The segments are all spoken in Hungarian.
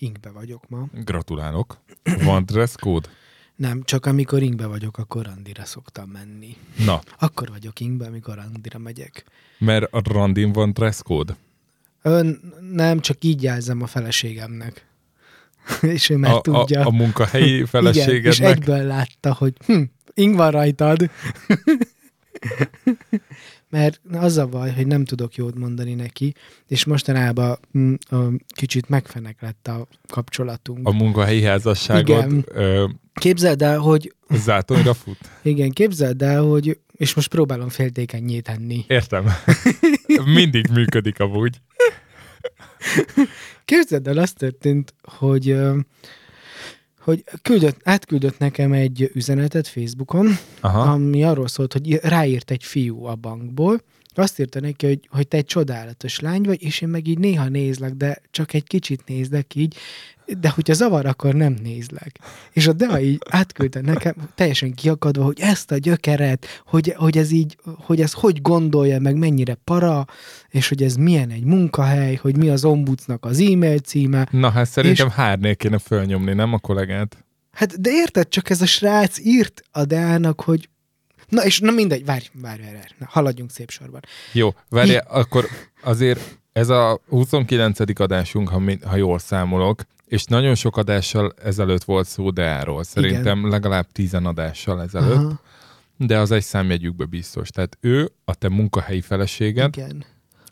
inkbe vagyok ma. Gratulálok. Van dress code? Nem, csak amikor inkbe vagyok, akkor randira szoktam menni. Na, Akkor vagyok inkbe, amikor randira megyek. mert a randin van dress code. Ön, nem, csak így jelzem a feleségemnek. és ő már a, tudja. A, a munkahelyi Igen, és feleségednek. egyből látta, hogy hm, ing van rajtad. Mert az a baj, hogy nem tudok jót mondani neki, és mostanában mm, a, kicsit megfenek lett a kapcsolatunk. A munkahelyi házasságod Igen. ö, Képzeld el, hogy zátonyra fut. igen, képzeld el, hogy és most próbálom féltékenyé tenni. Értem. Mindig működik amúgy. Képzeld el, az történt, hogy hogy küldött, átküldött nekem egy üzenetet Facebookon, Aha. ami arról szólt, hogy ráírt egy fiú a bankból, azt írta neki, hogy, hogy te egy csodálatos lány vagy, és én meg így néha nézlek, de csak egy kicsit nézlek így, de hogyha zavar, akkor nem nézlek. És a Dea így átküldte nekem, teljesen kiakadva, hogy ezt a gyökeret, hogy, hogy ez így, hogy ez hogy gondolja, meg mennyire para, és hogy ez milyen egy munkahely, hogy mi az ombudsnak az e-mail címe. Na hát szerintem és... hárnél kéne fölnyomni, nem a kollégát? Hát, de érted, csak ez a srác írt a Deának, hogy Na és na mindegy, várj, várj, várj, várj. Na, haladjunk szép sorban. Jó, várj, akkor azért ez a 29. adásunk, ha, mi, ha jól számolok, és nagyon sok adással ezelőtt volt szó Deáról. Szerintem Igen. legalább tizen adással ezelőtt. Aha. De az egy számjegyükbe biztos. Tehát ő, a te munkahelyi feleséged, Igen.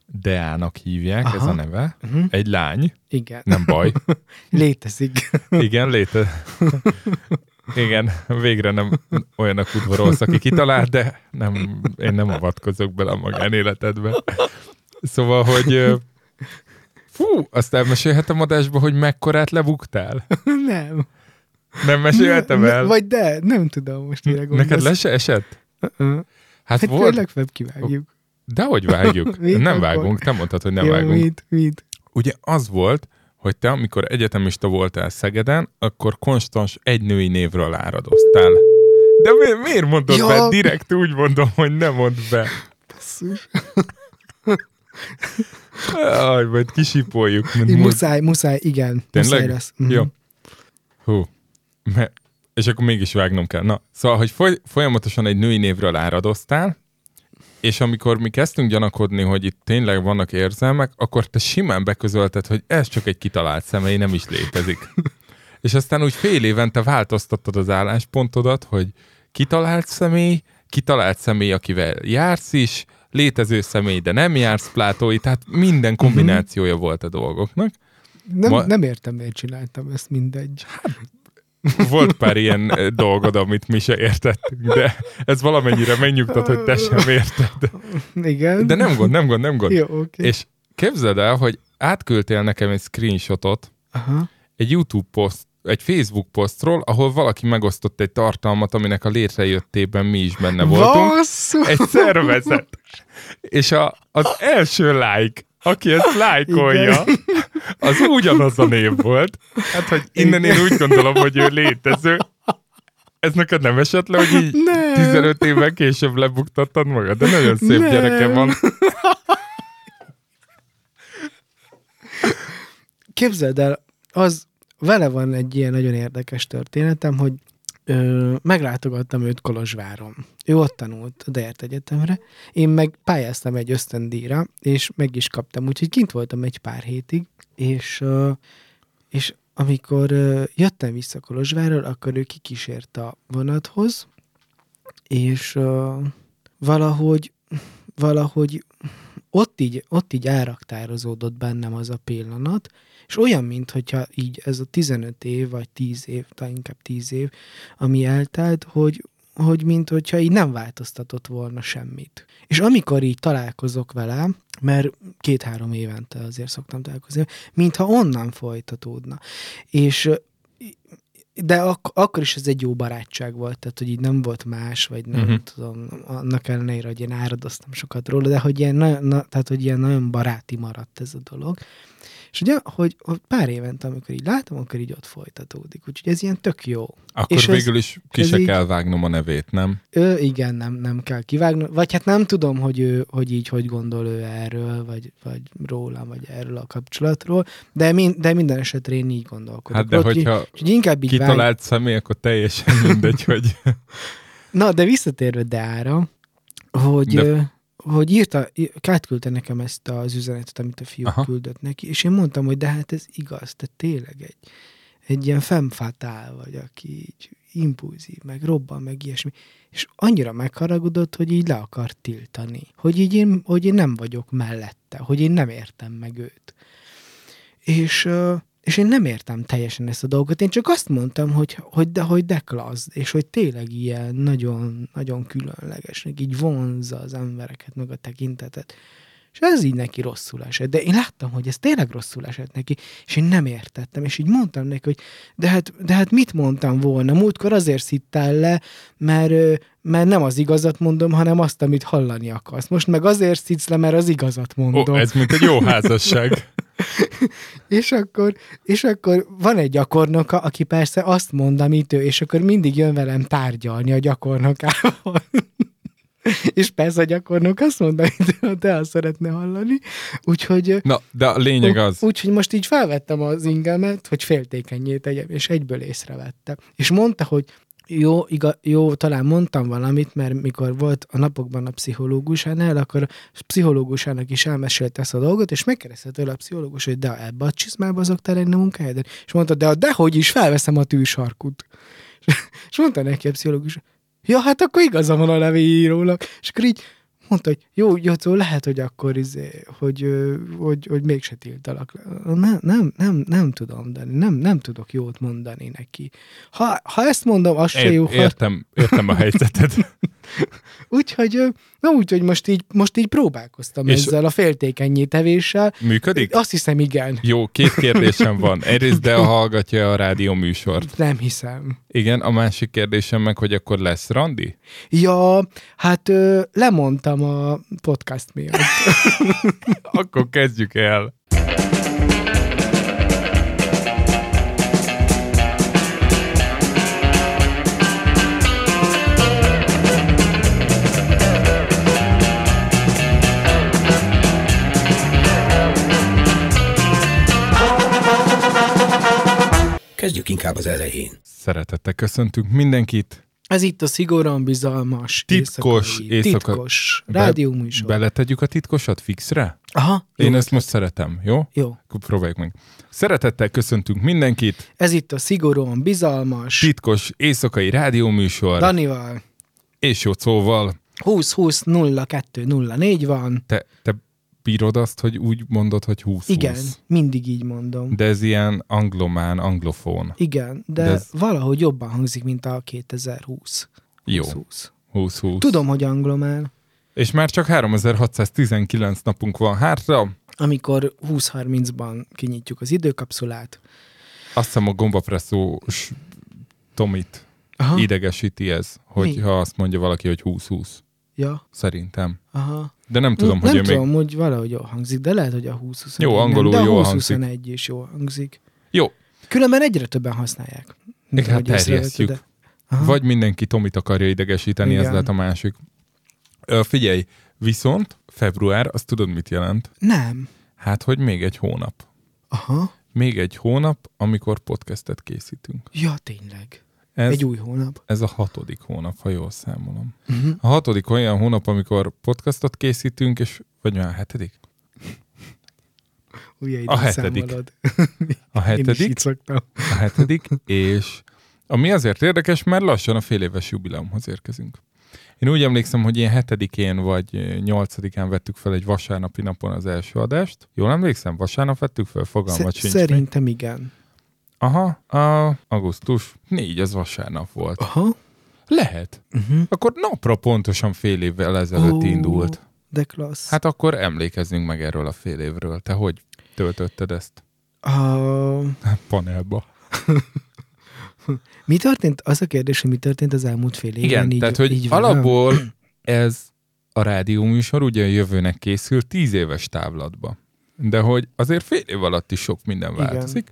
Deának hívják, Aha. ez a neve. Uh-huh. Egy lány. Igen. Nem baj. Létezik. Igen, létezik. Igen, végre nem olyanak udvarolsz, aki kitalált, de nem, én nem avatkozok bele a magánéletedbe. Szóval, hogy fú, azt elmesélhetem adásba, hogy mekkorát lebuktál? Nem. Nem mesélhetem el? Vagy de, nem tudom most mire gondolsz. Neked le se esett? Uh-uh. Hát, hát volt... legfeljebb kivágjuk. Dehogy vágjuk. nem vágunk, nem mondtad, hogy nem Jó, vágunk. Mit, mit? Ugye az volt, hogy te, amikor egyetemista voltál Szegeden, akkor konstans egy női névről áradoztál. De mi, miért mondod ja. be? Direkt úgy mondom, hogy nem mondd be. Basszus. Aj, majd kisipoljuk. Mint muszáj, muszáj, igen. Tényleg? Muszáj lesz. Mm. Jó. Hú. Me- és akkor mégis vágnom kell. Na, szóval, hogy foly- folyamatosan egy női névről áradoztál, és amikor mi kezdtünk gyanakodni, hogy itt tényleg vannak érzelmek, akkor te simán beközölted, hogy ez csak egy kitalált személy, nem is létezik. és aztán úgy fél évente változtattad az álláspontodat, hogy kitalált személy, kitalált személy, akivel jársz is, létező személy, de nem jársz plátói, tehát minden kombinációja uh-huh. volt a dolgoknak. Nem, Ma... nem értem, miért csináltam ezt, mindegy. Hát, volt pár ilyen dolgod, amit mi se értettünk, de ez valamennyire megnyugtat, hogy te sem érted. Igen. De nem gond, nem gond, nem gond. Jó, okay. És képzeld el, hogy átküldtél nekem egy screenshotot Aha. egy YouTube poszt, egy Facebook posztról, ahol valaki megosztott egy tartalmat, aminek a létrejöttében mi is benne voltunk. Basszus! Egy szervezet. És a, az első like, aki ezt lájkolja, az ugyanaz a név volt. Hát, hogy innen én úgy gondolom, hogy ő létező. Ez neked nem esett le, hogy így nem. 15 évvel később lebuktattad magad? De nagyon szép nem. gyereke van. Képzeld el, az vele van egy ilyen nagyon érdekes történetem, hogy ö, meglátogattam őt Kolozsváron. Ő ott tanult a Dert Egyetemre, én meg pályáztam egy ösztöndíjra, és meg is kaptam, úgyhogy kint voltam egy pár hétig, és, ö, és amikor ö, jöttem vissza Kolozsvárról, akkor ő kikísért a vonathoz, és ö, valahogy, valahogy ott így, ott így elraktározódott bennem az a pillanat, és olyan, mintha így ez a 15 év, vagy 10 év, talán inkább 10 év, ami eltelt, hogy, hogy mint hogyha így nem változtatott volna semmit. És amikor így találkozok vele, mert két-három évente azért szoktam találkozni, mintha onnan folytatódna. És de ak- akkor is ez egy jó barátság volt, tehát hogy így nem volt más, vagy nem uh-huh. tudom, annak ellenére, hogy én áradoztam sokat róla, de hogy ilyen, na, na, tehát, hogy ilyen nagyon baráti maradt ez a dolog. És ugye, hogy, pár évente, amikor így látom, akkor így ott folytatódik. Úgyhogy ez ilyen tök jó. Akkor És ez- végül is ki ez se így- kell vágnom a nevét, nem? Ő, igen, nem, nem kell kivágni. Vagy hát nem tudom, hogy ő, hogy így, hogy gondol ő erről, vagy, vagy rólam, vagy erről a kapcsolatról, de, min, de minden esetre én így gondolkodok. Hát de hogyha úgyhogy inkább így vág... kitalált személy, akkor teljesen mindegy, hogy... Na, de visszatérve Deára, hogy, de... hogy írta, átküldte nekem ezt az üzenetet, amit a fiú Aha. Küldött neki, és én mondtam, hogy de hát ez igaz, te tényleg egy, egy ilyen femfatál vagy, aki így impulzív, meg robban, meg ilyesmi. És annyira megharagudott, hogy így le akart tiltani. Hogy így én, hogy én nem vagyok mellette, hogy én nem értem meg őt. És, ö, és én nem értem teljesen ezt a dolgot. Én csak azt mondtam, hogy, hogy de, hogy de klassz, és hogy tényleg ilyen nagyon, nagyon különlegesnek, így vonzza az embereket, meg a tekintetet. És ez így neki rosszul esett. De én láttam, hogy ez tényleg rosszul esett neki, és én nem értettem, és így mondtam neki, hogy de hát, de hát mit mondtam volna? Múltkor azért szittál le, mert, mert nem az igazat mondom, hanem azt, amit hallani akarsz. Most meg azért szitsz le, mert az igazat Ó, mondom. ez mint egy jó házasság. És akkor, és akkor van egy gyakornoka, aki persze azt mond, amit ő, és akkor mindig jön velem tárgyalni a gyakornokával. és persze a gyakornok azt mondta, amit te azt szeretne hallani. Úgyhogy, Na, de a lényeg az... úgyhogy most így felvettem az ingemet, hogy féltékenyé tegyem, és egyből észrevette. És mondta, hogy jó, iga, jó, talán mondtam valamit, mert mikor volt a napokban a pszichológusánál, akkor a pszichológusának is elmesélte ezt a dolgot, és megkérdezte tőle a pszichológus, hogy de ebbe a csizmába azoktál lenni a munkahelyeden? És mondta, de dehogy is, felveszem a tűsarkut. És mondta neki a pszichológus, ja, hát akkor igaza van a levélírónak. És akkor így mondta, hogy jó, Jocó, lehet, hogy akkor izé, hogy, hogy, hogy mégse tiltalak. Nem, nem, nem, nem tudom, de nem, nem tudok jót mondani neki. Ha, ha ezt mondom, az se jó. Értem, értem a helyzetet. úgyhogy, na úgyhogy most így, most így próbálkoztam És- ezzel a féltékenyé tevéssel. Működik? Azt hiszem, igen. Jó, két kérdésem van. Egyrészt, de hallgatja a rádió műsort. Nem hiszem. Igen, a másik kérdésem meg, hogy akkor lesz randi? Ja, hát ö, lemondtam a podcast miatt. Akkor kezdjük el. Kezdjük inkább az elején. Szeretettel köszöntünk mindenkit. Ez itt a szigorúan bizalmas, Titkos éjszakai, éjszaka- titkos Be- rádióműsor. Beletegyük a titkosat fixre? Aha, jó, Én ezt most szeretem, jó? jó. Akkor próbáljuk meg. Szeretettel köszöntünk mindenkit. Ez itt a szigorúan bizalmas Titkos éjszakai rádióműsor. Danival. És Jocóval. 20 0 02 04 van. Te, te bírod azt, hogy úgy mondod, hogy 20 Igen, mindig így mondom. De ez ilyen anglomán, anglofón. Igen, de, De ez- valahogy jobban hangzik, mint a 2020. Jó, 20. 20-20. Tudom, hogy anglomán, És már csak 3619 napunk van hátra. amikor 20-30-ban kinyitjuk az időkapszulát. Azt hiszem a gombapresszós Tomit Aha, idegesíti ez, hogyha azt mondja valaki, hogy 20-20. ja, Szerintem. aha. De nem tudom, nem hogy ő tudom, még... hogy valahogy jól hangzik, de lehet, hogy a 20 Jó, angolul nem, de a jól 20 hangzik. 21 is jól hangzik. Jó, Különben egyre többen használják. Mint hát terjesszük. de- Aha. Vagy mindenki Tomit akarja idegesíteni, ez Igen. lehet a másik. Ö, figyelj, viszont február, azt tudod, mit jelent? Nem. Hát, hogy még egy hónap. Aha. Még egy hónap, amikor podcastet készítünk. Ja, tényleg. Ez, Egy új hónap. ez a hatodik hónap, ha jól számolom. Uh-huh. A hatodik olyan hónap, amikor podcastot készítünk, és vagy a hetedik? Ugye A hetedik. számolod. A hetedik, a hetedik, és ami azért érdekes, mert lassan a fél éves jubileumhoz érkezünk. Én úgy emlékszem, hogy ilyen hetedikén vagy nyolcadikán vettük fel egy vasárnapi napon az első adást. Jól emlékszem? Vasárnap vettük fel? Fogalmat Sz- sincs. még. Szerintem igen. Aha, a augusztus 4, az vasárnap volt. Aha. Lehet. Uh-huh. Akkor napra pontosan fél évvel ezelőtt Ó. indult. De klassz. Hát akkor emlékezzünk meg erről a fél évről. Te hogy töltötted ezt? A... Panelba. Mi történt? Az a kérdés, hogy mi történt az elmúlt fél évben. Igen, így, tehát hogy így van, alapból ez a rádióműsor ugye a jövőnek készül tíz éves távlatba. de hogy azért fél év alatt is sok minden Igen.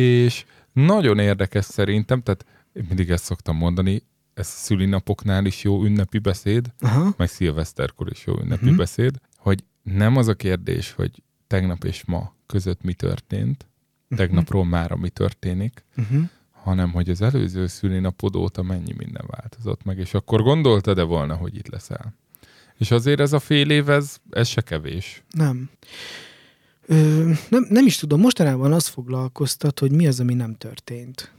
És nagyon érdekes szerintem, tehát én mindig ezt szoktam mondani, ez szülinapoknál is jó ünnepi beszéd, Aha. meg szilveszterkor is jó ünnepi Mhm. beszéd, hogy nem az a kérdés, hogy tegnap és ma között mi történt, tegnapról mára mi történik, Uh-huh. hanem hogy az előző szülinapod óta mennyi minden változott meg, és akkor gondoltad-e volna, hogy itt leszel? És azért ez a fél év, ez, ez se kevés. Nem. Ö, nem. Nem is tudom, mostanában az foglalkoztat, hogy mi az, ami nem történt.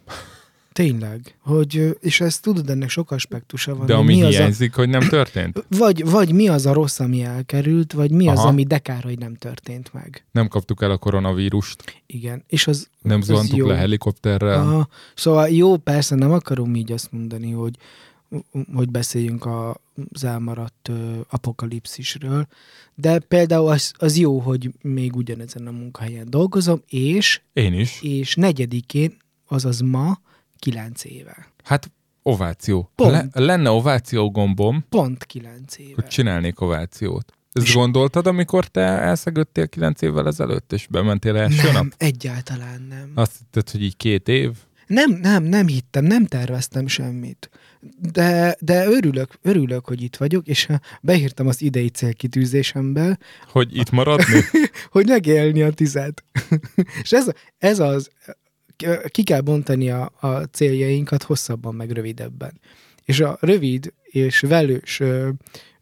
Tényleg. Hogy, és ezt tudod, ennek sok aspektusa van. De ami mi az a, hiányzik, hogy nem történt? vagy, vagy mi az a rossz, ami elkerült, vagy mi az, Aha. ami de kár, hogy nem történt meg. Nem kaptuk el a koronavírust, Igen. És az, nem az zuhantuk le helikopterrel. Aha. Szóval jó, persze nem akarom így azt mondani, hogy, hogy beszéljünk a, az elmaradt ö, apokalipszisről, de például az, az jó, hogy még ugyanezen a munkahelyen dolgozom, és, Én is. és negyedikén, azaz ma, kilenc éve. Hát ováció. Pont. Le, lenne ováció gombom, Pont kilenc éve. hogy csinálnék ovációt. Ezt gondoltad, amikor te elszegődtél kilenc évvel ezelőtt, és bementél első nem, nap? egyáltalán nem. Azt hitted, hogy így két év? Nem, nem, nem hittem, nem terveztem semmit. De, de örülök, örülök, hogy itt vagyok, és beírtam az idei célkitűzésembe, Hogy itt maradni? hogy megélni a tizet. és ez, ez az, ki kell bontani a, a céljainkat hosszabban, meg rövidebben. És a rövid és velős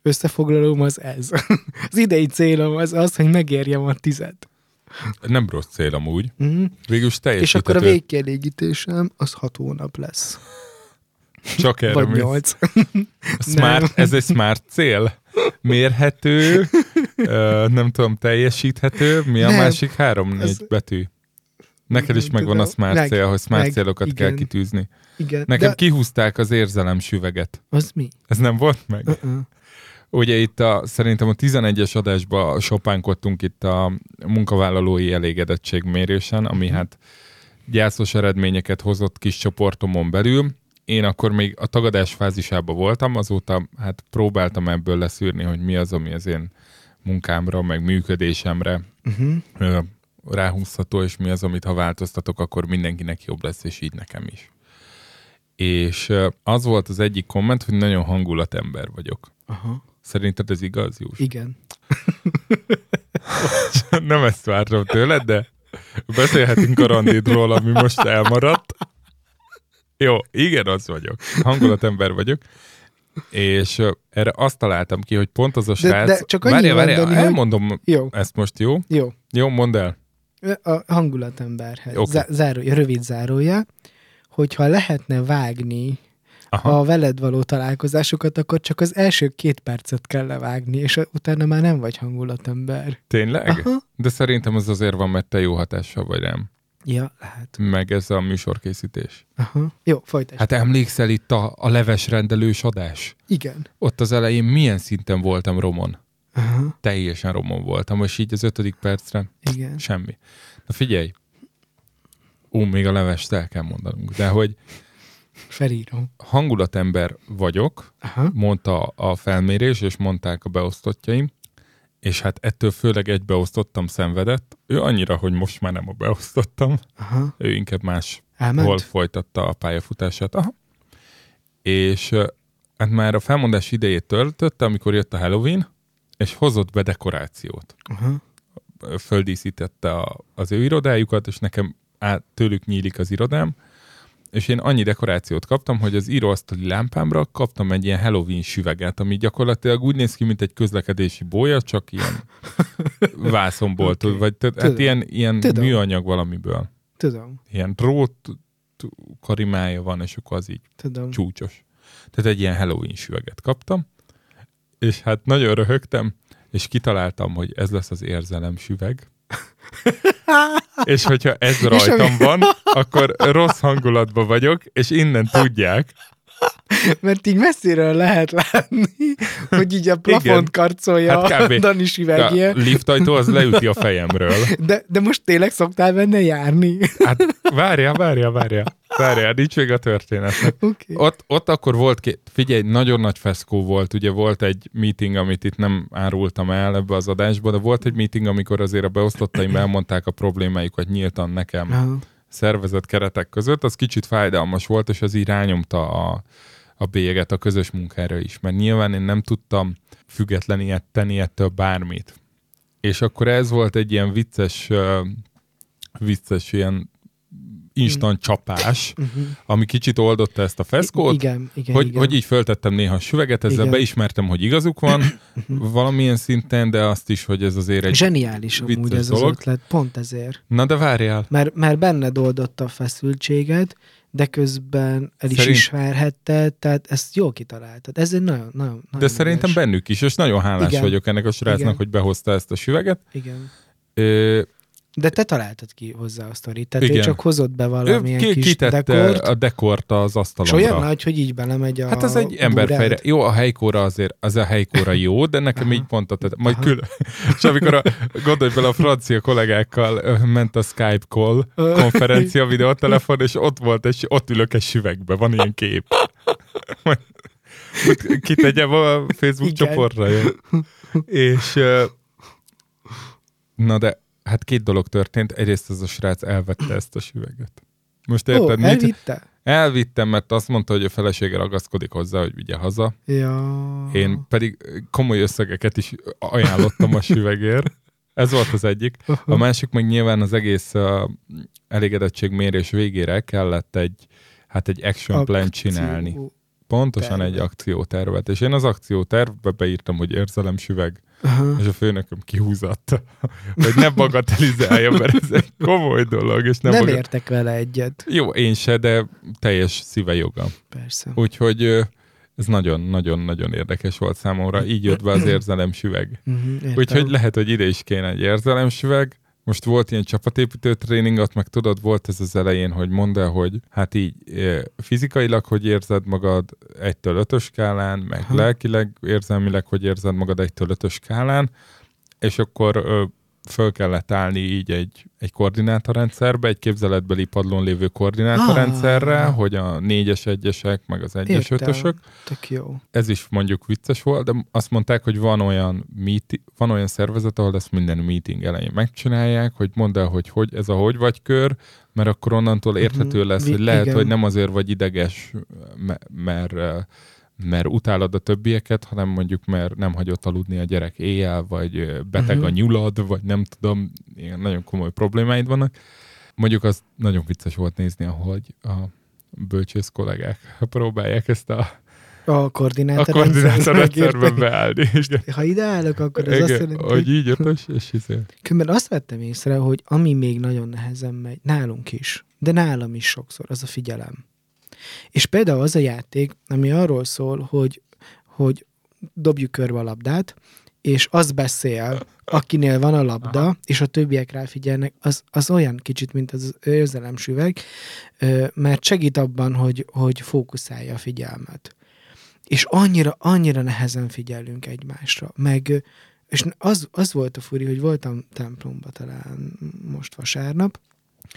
összefoglalóm az ez. az idei célom az az, hogy megérjem a tizet. Nem rossz cél amúgy. Mm. Végülis És teljesíthető. akkor a végkielégítésem az hat hónap lesz. Csak erre Vagy nyolc. Smart, ez egy smart cél? Mérhető, ö, nem tudom, teljesíthető. Mi a Nem. másik három-négy Ez- betű? Neked is megvan a smart Meg- cél, hogy smart meg, célokat kell igen. kitűzni. Igen. Nekem de kihúzták az érzelem süveget. az mi? Ez nem volt meg? Uh-uh. Ugye itt a, szerintem a 11-es adásban sopánkodtunk itt a munkavállalói elégedettségmérésen, ami hát gyászos eredményeket hozott kis csoportomon belül. Én akkor még a tagadás fázisában voltam, azóta hát próbáltam ebből leszűrni, hogy mi az, ami az én munkámra, meg működésemre Uh-huh. ráhúzható, és mi az, amit ha változtatok, akkor mindenkinek jobb lesz, és így nekem is. És az volt az egyik komment, hogy nagyon hangulatember vagyok. Aha. Szerinted ez igaz, Jós? Igen. Nem ezt vártam tőled, de beszélhetünk a randidról, ami most elmaradt. Jó, igen, az vagyok. Hangulatember vagyok. És erre azt találtam ki, hogy pont az a De- srác... de csak annyi várjál, van, várjál, Dani, hogy- elmondom Jó, ezt most, jó? jó. Jó, mondd el. A hangulatemberhez. Okay. Zárója, rövid zárója, hogyha lehetne vágni Aha. a veled való találkozásokat, akkor csak az első két percet kell levágni, és utána már nem vagy hangulatember. Tényleg? Aha. De szerintem az azért van, mert te jó hatással vagy rám. Ja, lehet. Meg ez a műsorkészítés. Aha. Jó, folytasd. Hát, emlékszel itt a, a leves rendelős adás? Igen. Ott az elején milyen szinten voltam romon? Aha. Teljesen romon voltam, és így az ötödik percre Igen. semmi. Na figyelj, Ó, még a levest el kell mondanunk, de hogy Felírom. hangulatember vagyok, Aha. mondta a felmérés, és mondták a beosztottjaim, és hát ettől főleg egy beosztottam szenvedett. Ő annyira, hogy most már nem a beosztottam, Aha. ő inkább más Elment? hol folytatta a pályafutását. Aha. És hát már a felmondás idejét töltötte, amikor jött a Halloween, és hozott be dekorációt. Aha. Földíszítette a, az ő irodájukat, és nekem át, tőlük nyílik az irodám, és én annyi dekorációt kaptam, hogy az íróasztali lámpámra kaptam egy ilyen Halloween süveget, ami gyakorlatilag úgy néz ki, mint egy közlekedési bólya, csak ilyen vászonból, Oké. okay. vagy tehát, hát ilyen, ilyen Tudom. műanyag valamiből. Tudom. Ilyen drót karimája van, és akkor az így Tudom. csúcsos. Tehát egy ilyen Halloween süveget kaptam, és hát nagyon röhögtem, és kitaláltam, hogy ez lesz az érzelem süveg. és hogyha ez rajtam van, akkor rossz hangulatban vagyok, és innen tudják, Mert így messziről lehet látni, hogy így a plafont Igen. karcolja Hát kb. A süvegje. liftajtó az leüti a fejemről. De, de most tényleg szoktál benne járni? Hát várjál, várjál, várjál. Várjál, nincs még a történetnek. Oké. Ott, ott akkor volt, két, figyelj, nagyon nagy feszkó volt, ugye volt egy meeting, amit itt nem árultam el ebbe az adásba, de volt egy meeting, amikor azért a beosztottaim elmondták a problémáikat nyíltan nekem Aha. szervezett keretek között, az kicsit fájdalmas volt, és az így rányomta a, a bélyeget a közös munkára is, mert nyilván én nem tudtam független ilyet tenni ettől bármit. És akkor ez volt egy ilyen vicces, vicces ilyen instant csapás, Uh-huh. ami kicsit oldotta ezt a feszkót, Igen, igen, hogy, igen. hogy így föltettem néha süveget, ezzel Igen. beismertem, hogy igazuk van valamilyen szinten, de azt is, hogy ez azért egy... Zseniális amúgy ez az dolog. ötlet, pont ezért. Na de várjál, Mert, mert benned oldotta a feszültséget, de közben el is Szerint- ismerhetted, tehát ezt jól kitaláltad. Ez egy nagyon, nagyon, nagyon de szerintem ügyes. bennük is, és nagyon hálás Igen. vagyok ennek a srácnak, Igen. hogy behozta ezt a süveget. Igen. Ö, De te találtad ki hozzá a sztorit, tehát Igen. ő csak hozott be ő valamilyen ki, kis dekort, a dekort az és asztalomra. olyan nagy, hogy így belemegy a Hát az egy emberfejre. Jó, a helykóra azért, az a helykóra jó, de nekem Aha. így pont a tehát majd Aha. külön. És amikor a, gondolj bele, a francia kollégákkal ment a Skype call konferencia videótelefon, és ott volt, és ott ülök egy süvegbe, van ilyen kép. Kitegyem a Facebook Igen. csoportra. Jó? És na de hát két dolog történt. Egyrészt ez a srác elvette ezt a süveget. Most Ó, érted, mit? elvitte? Elvittem, mert azt mondta, hogy a felesége ragaszkodik hozzá, hogy vigye haza. Ja. Én pedig komoly összegeket is ajánlottam a süvegért. Ez volt az egyik. A másik meg nyilván az egész uh, elégedettségmérés végére kellett egy, hát egy action plan csinálni. Pontosan egy akciótervet. És én az akciótervbe beírtam, hogy érzelemsüveg, Aha. és a főnököm kihúzatta, hogy ne bagatelizálja, mert ez egy komoly dolog, és nem, Nem bagat- értek vele egyet. Jó, én se, de teljes szíve joga. Persze. Úgyhogy ez nagyon-nagyon-nagyon érdekes volt számomra. Így jött be az érzelemsüveg. Uh-huh. Úgyhogy lehet, hogy ide is kéne egy érzelemsüveg. Most volt ilyen csapatépítő tréning, ott meg tudod, volt ez az elején, hogy mondd el, hogy hát így fizikailag, hogy érzed magad egytől ötös skálán, meg Aha. lelkileg, érzelmileg, hogy érzed magad egytől ötös skálán, és akkor föl kellett állni így egy, egy koordinátorrendszerbe, egy képzeletbeli padlón lévő koordinátorrendszerre, Ah. hogy a négyes egyesek, meg az egyes Értem. ötösök, Tök jó. ez is mondjuk vicces volt, de azt mondták, hogy van olyan, meeti- van olyan szervezet, ahol ezt minden meeting elején megcsinálják, hogy mondd el, hogy, hogy ez a hogy vagy kör, mert akkor onnantól érthető Mhm. lesz, Vi- hogy lehet, igen. hogy nem azért vagy ideges, me- mert, eh, mert utálod a többieket, hanem mondjuk mert nem hagyott aludni a gyerek éjjel, vagy beteg Mhm. a nyulad, vagy nem tudom, ilyen nagyon komoly problémáid vannak. Mondjuk az nagyon vicces volt nézni, ahogy a bölcsész kollégák próbálják ezt a A koordinátor, a koordinátorrendszerben megérte. beállni. Igen. Ha ide állok, akkor ez azt Igen, jelenti, hogy hogy... így ötös, és izé. Különben azt vettem észre, hogy ami még nagyon nehezen megy, nálunk is, de nálam is sokszor, az a figyelem. És például az a játék, ami arról szól, hogy, hogy dobjuk körbe a labdát, és az beszél, akinél van a labda, Aha. és a többiek ráfigyelnek, az, az olyan kicsit, mint az érzelemsüveg, mert segít abban, hogy, hogy fókuszálja a figyelmet. És annyira, annyira nehezen figyelünk egymásra. Meg, és az, az volt a furi, hogy voltam templomba talán most vasárnap,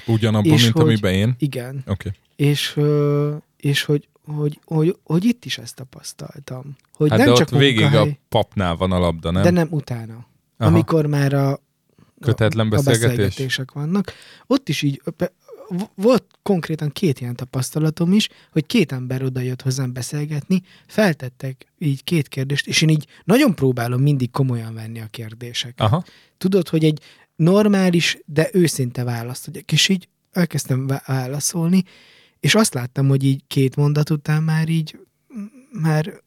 Ugyanabban, mint hogy- amiben én. igen. Okay. és, és hogy, hogy, hogy, hogy itt is ezt tapasztaltam. Hogy Hát nem de csak ott végig munkahely, a papnál van a labda, nem? de nem utána. Aha. Amikor már a, Kötetlen a beszélgetés? beszélgetések vannak. Ott is így, volt konkrétan két ilyen tapasztalatom is, hogy két ember oda jött hozzám beszélgetni, feltettek így két kérdést, és én így nagyon próbálom mindig komolyan venni a kérdéseket. Aha. Tudod, hogy egy normális, de őszinte választ adjak, és így elkezdtem vá- válaszolni, és azt láttam, hogy így két mondat után már így már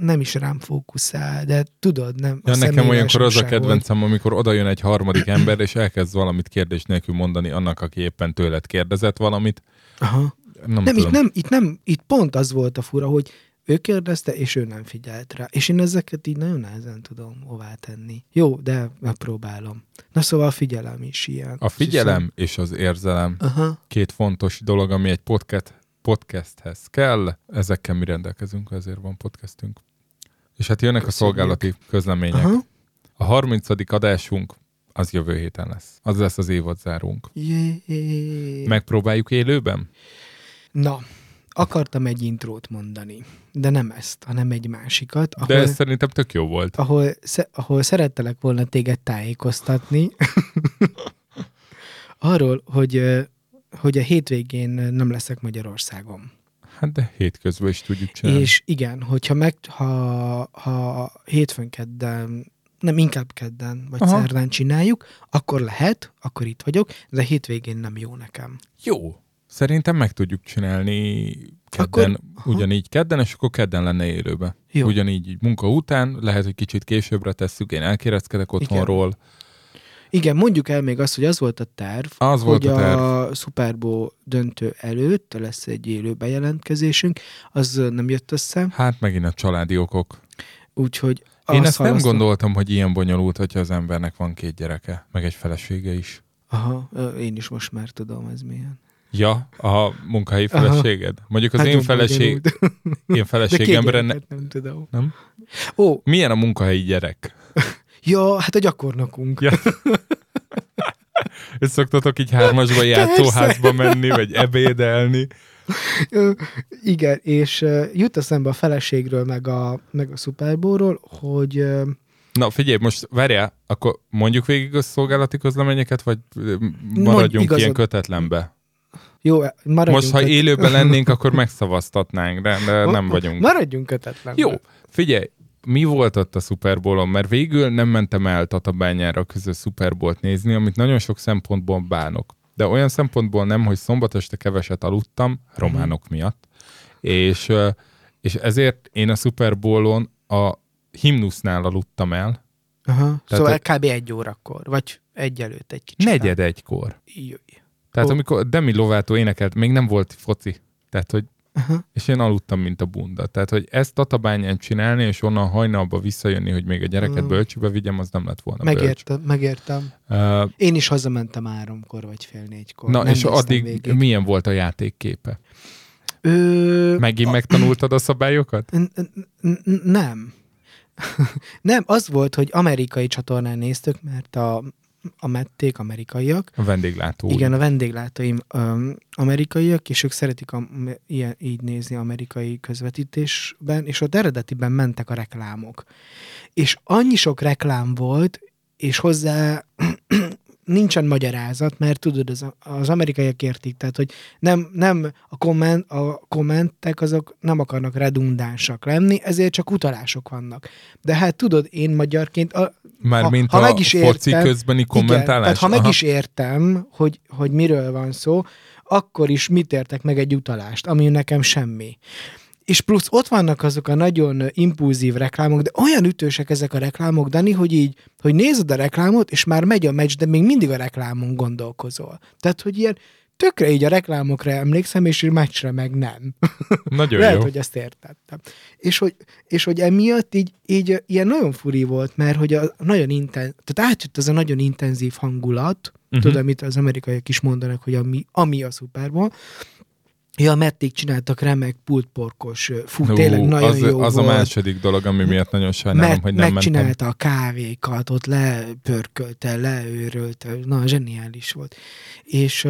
nem is rám fókuszál, de tudod, nem. Ja, nekem olyankor az a kedvencem, amikor oda jön egy harmadik ember, és elkezd valamit kérdés nélkül mondani annak, aki éppen tőled kérdezett valamit. Volt. Aha. Nem, Nem, tudom. itt nem, itt nem, itt pont az volt a fura, hogy ő kérdezte, és ő nem figyelt rá. És én ezeket így nagyon nehezen tudom hová tenni. Jó, de megpróbálom. Na szóval a figyelem is ilyen. A figyelem és az érzelem Aha. két fontos dolog, ami egy podcast, podcasthez kell. Ezekkel mi rendelkezünk, ezért van podcastünk. És hát jönnek Köszönjük. a szolgálati közlemények. Aha. A 30. adásunk az jövő héten lesz. Az lesz az évadzárunk. Jé. Megpróbáljuk élőben? Na, akartam egy intrót mondani, de nem ezt, hanem egy másikat, ahol, De ez szerintem tök jó volt. ahol, ahol szerettelek volna téged tájékoztatni arról, hogy, hogy a hétvégén nem leszek Magyarországon. Hát de hétközben is tudjuk csinálni. És igen, hogyha meg, ha, ha hétfőn kedden, nem inkább kedden vagy. Aha. szerdán csináljuk, akkor lehet, akkor itt vagyok, de hétvégén nem jó nekem. Jó. Szerintem meg tudjuk csinálni kedden, Akkor- aha. ugyanígy kedden, és akkor kedden lenne élőbe. Jó. Ugyanígy így munka után, lehet, hogy kicsit későbbre tesszük, én elkérezkedek otthonról. Igen, mondjuk el még azt, hogy az volt a terv, Az volt hogy a terv. a Super Bowl döntő előtt lesz egy élő bejelentkezésünk, az nem jött össze, Hát megint a családi okok. úgyhogy Én ezt nem gondoltam, hogy ilyen bonyolult, hogyha az embernek van két gyereke, meg egy felesége is. Aha, én is most már tudom, ez milyen. Ja, a munkahelyi Aha. feleséged? Mondjuk az Hát én, feleség, én feleségemre ne... nem tudom. Nem? Ó, Milyen a munkahelyi gyerek? ja, hát a gyakornokunk. Ja. És szoktatok így hármasba játszóházba menni, vagy ebédelni. Igen, és jut eszembe a feleségről, meg a, meg a Super Bowl-ról, hogy Na figyelj, most várjál, akkor mondjuk végig a szolgálati közleményeket, vagy maradjunk igazad. ilyen kötetlenbe? Jó, maradjunk Most, ha élőben lennénk, akkor megszavaztatnánk, de, de nem vagyunk. Maradjunk kötetlen. Jó, figyelj, mi volt ott a Super Bowl-on? Mert végül nem mentem el Tatabányára a közös Super Bowl-t nézni, amit nagyon sok szempontból bánok. De olyan szempontból nem, hogy szombat este keveset aludtam, románok miatt, és, és ezért én a Super Bowl-on a himnusznál aludtam el, Aha. Tehát Szóval kb. egy órakor, vagy egy előtt egy kicsit. negyed egykor. Jöjj. Tehát Ó. amikor Demi Lovato énekelt, még nem volt foci. Tehát, hogy Aha. és én aludtam, mint a bunda. Tehát, hogy ezt Tatabányán csinálni, és onnan hajnalba visszajönni, hogy még a gyereket Mm. bölcsőbe vigyem, az nem lett volna bölcs. Megértem, megértem. Uh, Én is hazamentem háromkor, vagy fél négykor. na, Nem és addig végig. milyen volt a játékképe? Ö, Megint a- megtanultad a szabályokat? Nem. nem, az volt, hogy amerikai csatornán néztük, mert a, a mették amerikaiak. A vendéglátó. Igen, a vendéglátóim um, amerikaiak, és ők szeretik a, ilyen, így nézni amerikai közvetítésben, és ott eredetiben mentek a reklámok. És annyi sok reklám volt, és hozzá nincsen magyarázat, mert tudod, az, az amerikaiak értik, tehát, hogy nem, nem a, komment, a kommentek azok nem akarnak redundánsak lenni, ezért csak utalások vannak. De hát tudod, én magyarként, a, Mármint ha a meg is foci értem- közbeni igen, kommentálás? tehát ha meg Aha. is értem, hogy, hogy miről van szó, akkor is mit értek meg egy utalást, ami nekem semmi. És plusz ott vannak azok a nagyon impulzív reklámok, de olyan ütősek ezek a reklámok, Dani, hogy így, hogy nézed a reklámot, és már megy a meccs, de még mindig a reklámon gondolkozol. Tehát, hogy ilyen tökre így a reklámokra emlékszem, és a meccsre meg nem. Nagyon Lehet, jó. hogy ezt értettem. És hogy, és hogy emiatt így, így ilyen nagyon furi volt, mert hogy a nagyon inten, tehát átjött ez a nagyon intenzív hangulat, uh-huh. tudod, amit az amerikaiak is mondanak, hogy ami, ami a Super Bowl. Ja, Mették csináltak remek pultporkos, fú, Hú, tényleg nagyon az, jó az volt. a második dolog, ami miatt nagyon sajnálom, Meg, hogy nem mentem. megcsinálta a kávékat, ott lepörkölte, leőrölte, na, zseniális volt. És,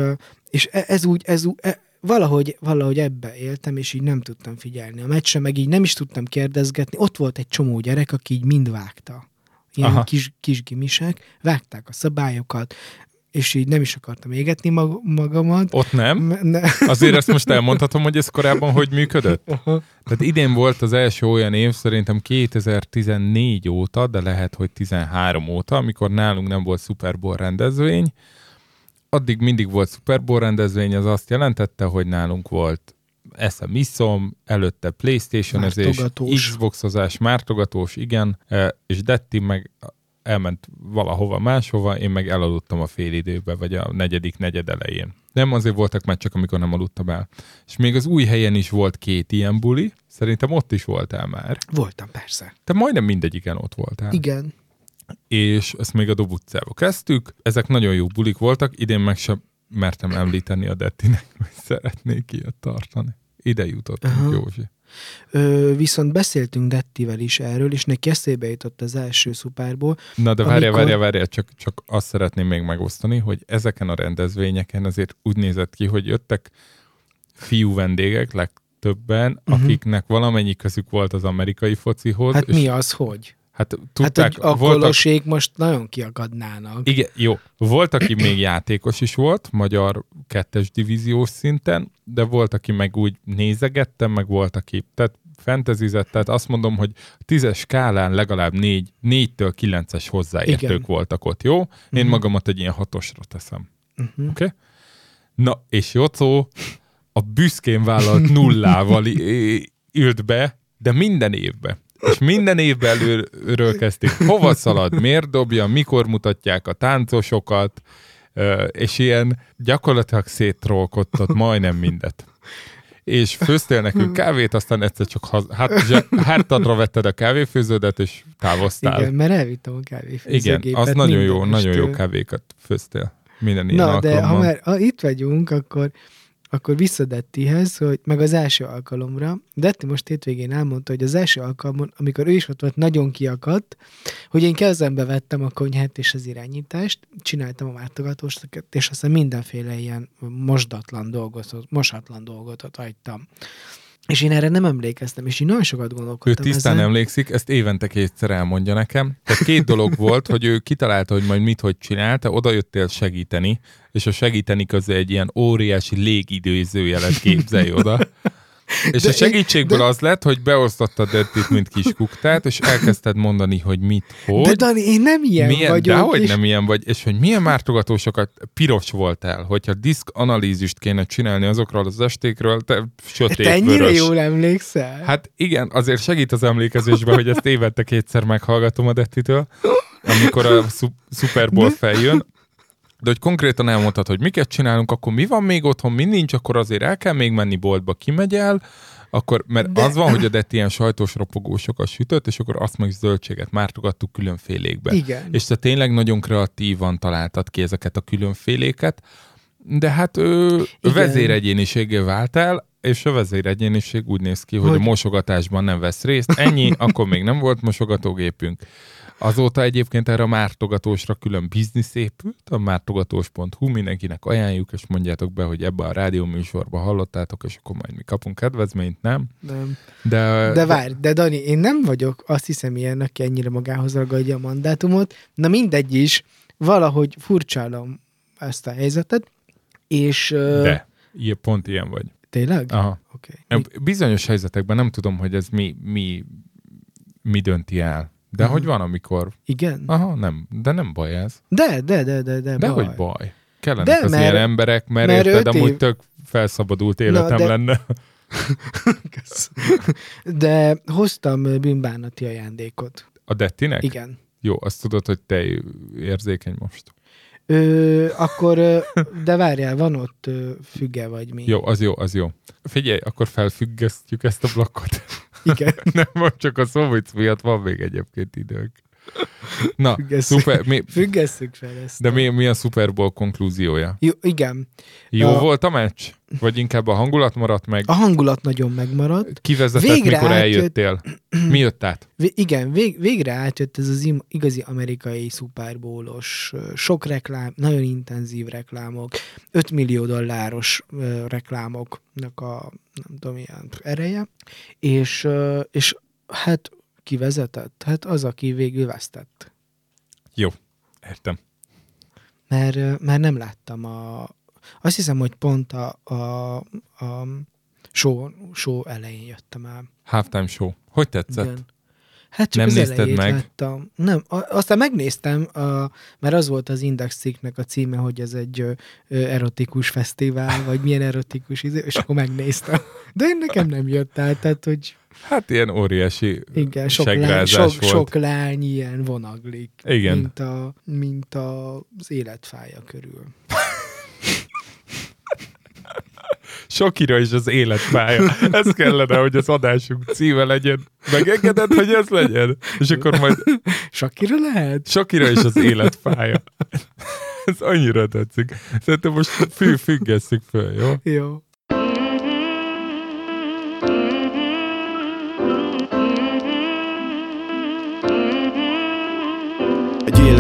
és e- ez úgy, ez úgy, e- valahogy, valahogy ebbe éltem, és így nem tudtam figyelni a meccsre, meg így nem is tudtam kérdezgetni. Ott volt egy csomó gyerek, aki így mind vágta. Ilyen Aha. kis, kis gimisek, vágták a szabályokat, és így nem is akartam égetni mag- magamat. Ott nem? Ne, Azért ezt most elmondhatom, hogy ez korábban hogy működött? Tehát idén volt az első olyan év, szerintem 2014 óta, de lehet, hogy 13 óta, amikor nálunk nem volt Super Bowl rendezvény. Addig mindig volt Super Bowl rendezvény, az azt jelentette, hogy nálunk volt eszem iszom, előtte Playstation-ezés, Mártogatós. Xboxozás, mártogatós, igen, eh, és Detti meg elment valahova máshova, én meg elaludtam a fél időbe, vagy a negyedik negyed elején. Nem azért voltak meccsek, amikor nem aludtam el. És még az új helyen is volt két ilyen buli, szerintem ott is voltál már. Voltam, persze. Te majdnem mindegyiken ott voltál. Igen. És ezt még a Dob utcába kezdtük. Ezek nagyon jó bulik voltak, idén meg sem mertem említeni a Dettinek, hogy szeretnék ilyet tartani. Ide jutottunk, Aha. Józsi. Ö, viszont beszéltünk Dettivel is erről, és neki eszébe jutott az első szupárból. Na de várjál, Amikor- várjál, várjál, csak, csak azt szeretném még megosztani, hogy ezeken a rendezvényeken azért úgy nézett ki, hogy jöttek fiú vendégek, legtöbben, uh-huh. akiknek valamennyi közük volt az amerikai focihoz. Hát és mi az, hogy? Hát Hát tudták, hogy a kolosék most nagyon kiakadnának. igen, jó, volt, aki még játékos is volt, magyar kettes divíziós szinten, de volt, aki meg úgy nézegette, meg volt, aki, tehát fentezizett, tehát azt mondom, hogy tízes skálán legalább négy, négytől kilences hozzáértők Igen. voltak ott, jó? Én Mhm. magamat egy ilyen hatosra teszem. Uh-huh. Oké? Okay? Na, és Jocó a büszkén vállalt nullával ült be, de minden évbe. És minden évben előről kezdték. Hova szalad, miért dobja, mikor mutatják a táncosokat, és ilyen gyakorlatilag széttrolkodtat majdnem mindet. És főztél nekünk kávét, aztán egyszer csak haz, hát, zse- hátadra vetted a kávéfőződet, és távoztál. Igen, mert elvittem a kávéfőzőgépet. Igen, az nagyon jó, nagyon jó kávékat főztél. Minden ilyen Na, de ha már ha itt vagyunk, akkor, akkor vissza Dettihez, hogy meg az első alkalomra. Detti most hétvégén elmondta, hogy az első alkalomon, amikor ő is ott volt, nagyon kiakadt, hogy én kezembe vettem a konyhát és az irányítást, csináltam a váltogatósokat, és aztán mindenféle ilyen mosdatlan dolgot, mosatlan dolgot ott hagytam. És én erre nem emlékeztem, és én nagyon sokat Ő gondolkodtam tisztán ezen. emlékszik, ezt évente kétszer elmondja nekem. Tehát két dolog volt, hogy ő kitalálta, hogy majd mit, hogy csinál, te oda jöttél segíteni, és a segíteni közé egy ilyen óriási légidőzőjelet képzelj oda. És De a segítségből de- az lett, hogy beosztottad Dettit, mint kis kuktát, és elkezdted mondani, hogy mit, hogy. De Dani, én nem ilyen milyen, vagyok. dehogy és... nem ilyen vagy, és hogy milyen mártogatósokat piros voltál, hogyha diszk analízist kéne csinálni azokról az estékről, te sötét Te ennyire vörös. jól emlékszel? Hát igen, azért segít az emlékezésben, hogy ezt évente kétszer meghallgatom a Dettitől, amikor a Super Bowl feljön, de hogy konkrétan elmondtad, hogy miket csinálunk, akkor mi van még otthon, mi nincs, akkor azért el kell még menni boltba, kimegy el, akkor, mert De- az van, hogy a Detti ilyen sajtos ropogósokat sütött, és akkor azt meg zöldséget mártogattuk különfélékbe. Igen. És te tényleg nagyon kreatívan találtad ki ezeket a különféléket, de hát ő Igen. vezéregyéniségé váltál, és a vezéregyéniség úgy néz ki, hogy, Hogy- a mosogatásban nem vesz részt. Ennyi, akkor még nem volt mosogatógépünk. Azóta egyébként erre a mártogatósra külön biznisz épült, a mártogatós.hu, mindenkinek ajánljuk, és mondjátok be, hogy ebbe a rádió műsorba hallottátok, és akkor majd mi kapunk kedvezményt, nem? Nem. De, De várj, de Dani, én nem vagyok, azt hiszem ilyen, aki ennyire magához ragadja a mandátumot. Na mindegy is, valahogy furcsálom ezt a helyzetet, és... de. Ilyen, pont ilyen vagy. Tényleg? Aha. Okay. Bizonyos helyzetekben nem tudom, hogy ez mi, mi, mi dönti el. De Mhm. hogy van, amikor... Igen? Aha, nem. De nem baj ez. De, de, de, de, de, De baj. hogy baj. Kellenek De, az mert- ilyen emberek, mert, mert érted, amúgy év- tök felszabadult életem de- lenne. De hoztam bűnbánati ajándékot. A Dettinek? Igen. Jó, azt tudod, hogy te érzékeny most. Ö, akkor, de várjál, van ott füge vagy mi? Jó, az jó, az jó. Figyelj, akkor felfüggesztjük ezt a blokkot. Igen. nem, csak a szóvic miatt van még egyébként időnk. Na, Függesszük. szuper, mi, Függesszük fel ezt. de mi, mi a Super Bowl konklúziója? Jó, igen. Jó A- volt a meccs? Vagy inkább a hangulat maradt meg? A hangulat nagyon megmaradt. Kivezetett, Végre mikor átjött- eljöttél? Mi jött át? Igen, vég, végre átjött ez az igazi amerikai szuperbólos, ö, sok reklám, nagyon intenzív reklámok, 5 millió dolláros reklámoknak a, nem tudom, ilyen ereje, és, és hát ki vezetett? Hát az, aki végül vesztett. Jó, értem. Mert, mert nem láttam a... Azt hiszem, hogy pont a, a, a show, show elején jöttem el. Halftime show. Hogy tetszett? Igen. Hát csak Nem az nézted meg? láttam. Nem, aztán megnéztem, a, mert az volt az Index cikknek a címe, hogy ez egy ö, erotikus fesztivál, vagy milyen erotikus izé, és akkor megnéztem. De én nekem nem jött el, tehát hogy Hát ilyen óriási igen, sok, lány, sok, volt. sok lány ilyen vonaglik, Igen. mint, a, mint a, az életfája körül. Sokira is az életpálya. Ez kellene, hogy az adásunk címe legyen. Megengeded, hogy ez legyen? És akkor majd Sakira lehet? Sokira is az életpálya. Ez annyira tetszik. Szerintem most fű, függesszük föl, jó? Jó.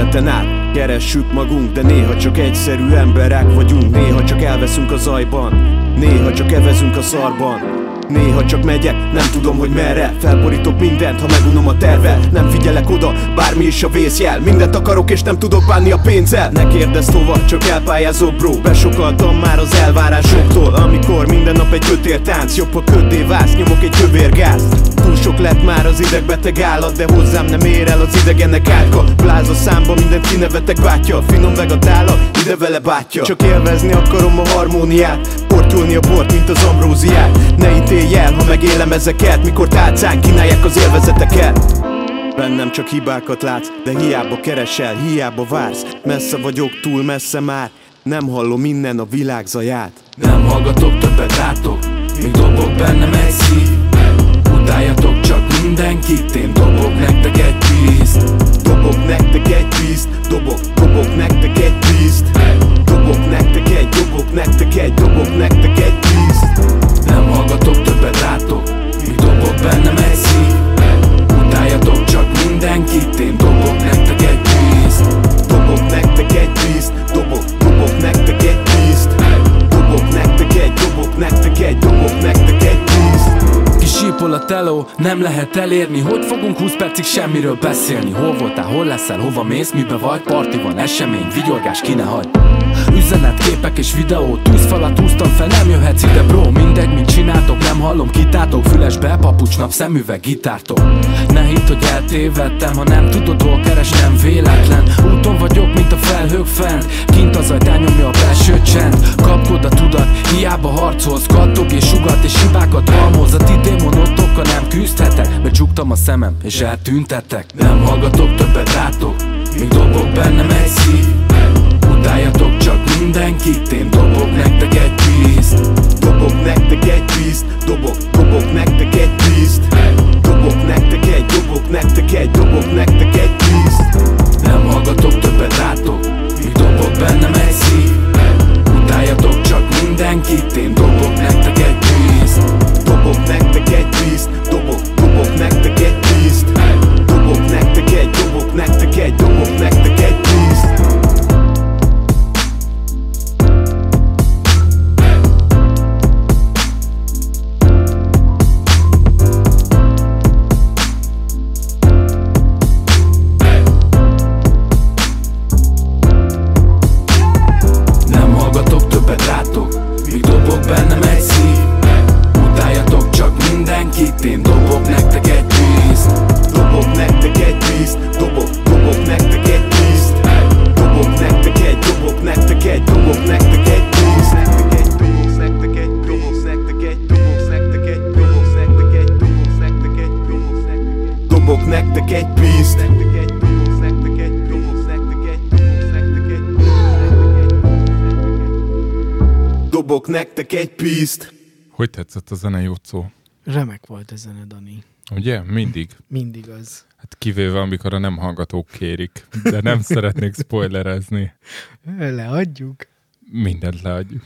Életen át. Keressük magunk, de néha csak egyszerű emberek vagyunk. Néha csak elveszünk a zajban. Néha csak evezünk a szarban Néha csak megyek, nem tudom, hogy merre. Felborítok mindent, ha megunom a terve Nem figyelek oda, bármi is a vészjel. Mindent akarok és nem tudok bánni a pénzzel. Ne kérdezz hova, csak elpályázok bro. Besokaltam már az elvárásoktól Amikor minden nap egy kötér tánc. Jobb, ha köddé válsz, nyomok egy kövér gázt. Túl sok lett már az idegbeteg állat De hozzám nem ér el az idegenek átka. Pláza számba mindent kinevetek bátya Finom veg a tála, ide vele bátya Csak élvezni akarom a harmóniát Portyolni a bort, mint az ambróziát. Ne ítélj el, ha megélem ezeket Mikor tálcán kínálják az élvezeteket. Bennem csak hibákat látsz, de hiába keresel, hiába vársz. Messze vagyok, túl messze már Nem hallom innen a világ zaját. Nem hallgatok többet rátok Még dobok bennem egy szív. Utáljatok csak mindenkit Én dobok nektek egy bízt Dobok nektek egy bízt Dobok, dobok nektek egy bízt Dobok nektek egy, dobok nektek egy Dobok nektek egy Nem hallgatok többet rátok Még dobok bennem egy szív. Utáljatok csak mindenkit Én dobok nektek egy bízt Dobok nektek egy bízt Dobok, dobok nektek egy bízt Dobok nektek egy, dobok nektek egy Dobok nektek egy Kisípol a teló, nem lehet elérni. Hogy fogunk 20 percig semmiről beszélni? Hol voltál, hol leszel, hova mész, mibe vagy? Parti van, esemény, vigyorgás, ki ne hagy Üzenet, képek és videó Tűzfalat húztam fel, nem jöhetsz ide bro Mindegy, mit csináltok, nem hallom Kitátok fülesbe, papucsnap, szemüveg, gitártok. Ne hidd, hogy eltévedtem Ha nem tudod, hol keres, nem véletlen. Úton vagyok, mint a felhők fent Kint az ajtán nyomja a belső csend. Kapkod a tudat, hiába harcolsz Kattog és sugat és hibákat halmoz. A ti démonotokkal nem küzdhetek Becsuktam a szemem és eltűntetek Nem hallgatok többet rátok Még dobok bennem egy szív Utáljatok csak mindenkit Én dobok nektek egy bízt Dobok nektek egy bízt Dobok, dobok nektek egy bízt Dobok nektek egy, dobok nektek egy Dobok nektek egy bízt Nem hallgatok többet rátok Még dobok bennem egy szív. Utáljatok csak mindenkit Én dobok nektek egy bízt Dobok nektek egy bízt Dobok, dobok nektek egy bízt Dobok nektek egy, dobok nektek egy Dobok nektek egy bízt Hogy tetszett a zene, Jocó? Remek volt a zene, Dani. Ugye? Mindig. Mindig az. Hát kivéve, amikor a nem hallgatók kérik. De nem szeretnék spoilerezni. Leadjuk. Mindent leadjuk.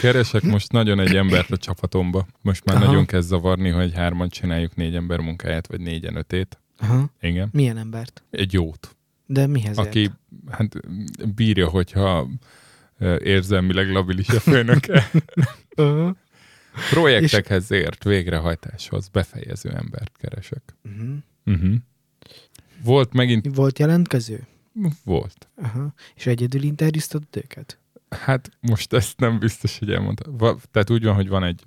Keresek most nagyon egy embert a csapatomba. Most már Aha. nagyon kezd zavarni, hogy hárman csináljuk négy ember munkáját, vagy négyen ötét. Aha. Igen. Milyen embert? Egy jót. De mihez Aki ért? hát, bírja, hogyha érzelmileg labilis a főnöke. Projektekhez ért, végrehajtáshoz befejező embert keresek. Uh-huh. Uh-huh. Volt megint, Volt jelentkező? volt. Aha. És egyedül interjúztad őket? Hát most ezt nem biztos, hogy elmondta. Va, tehát úgy van, hogy van egy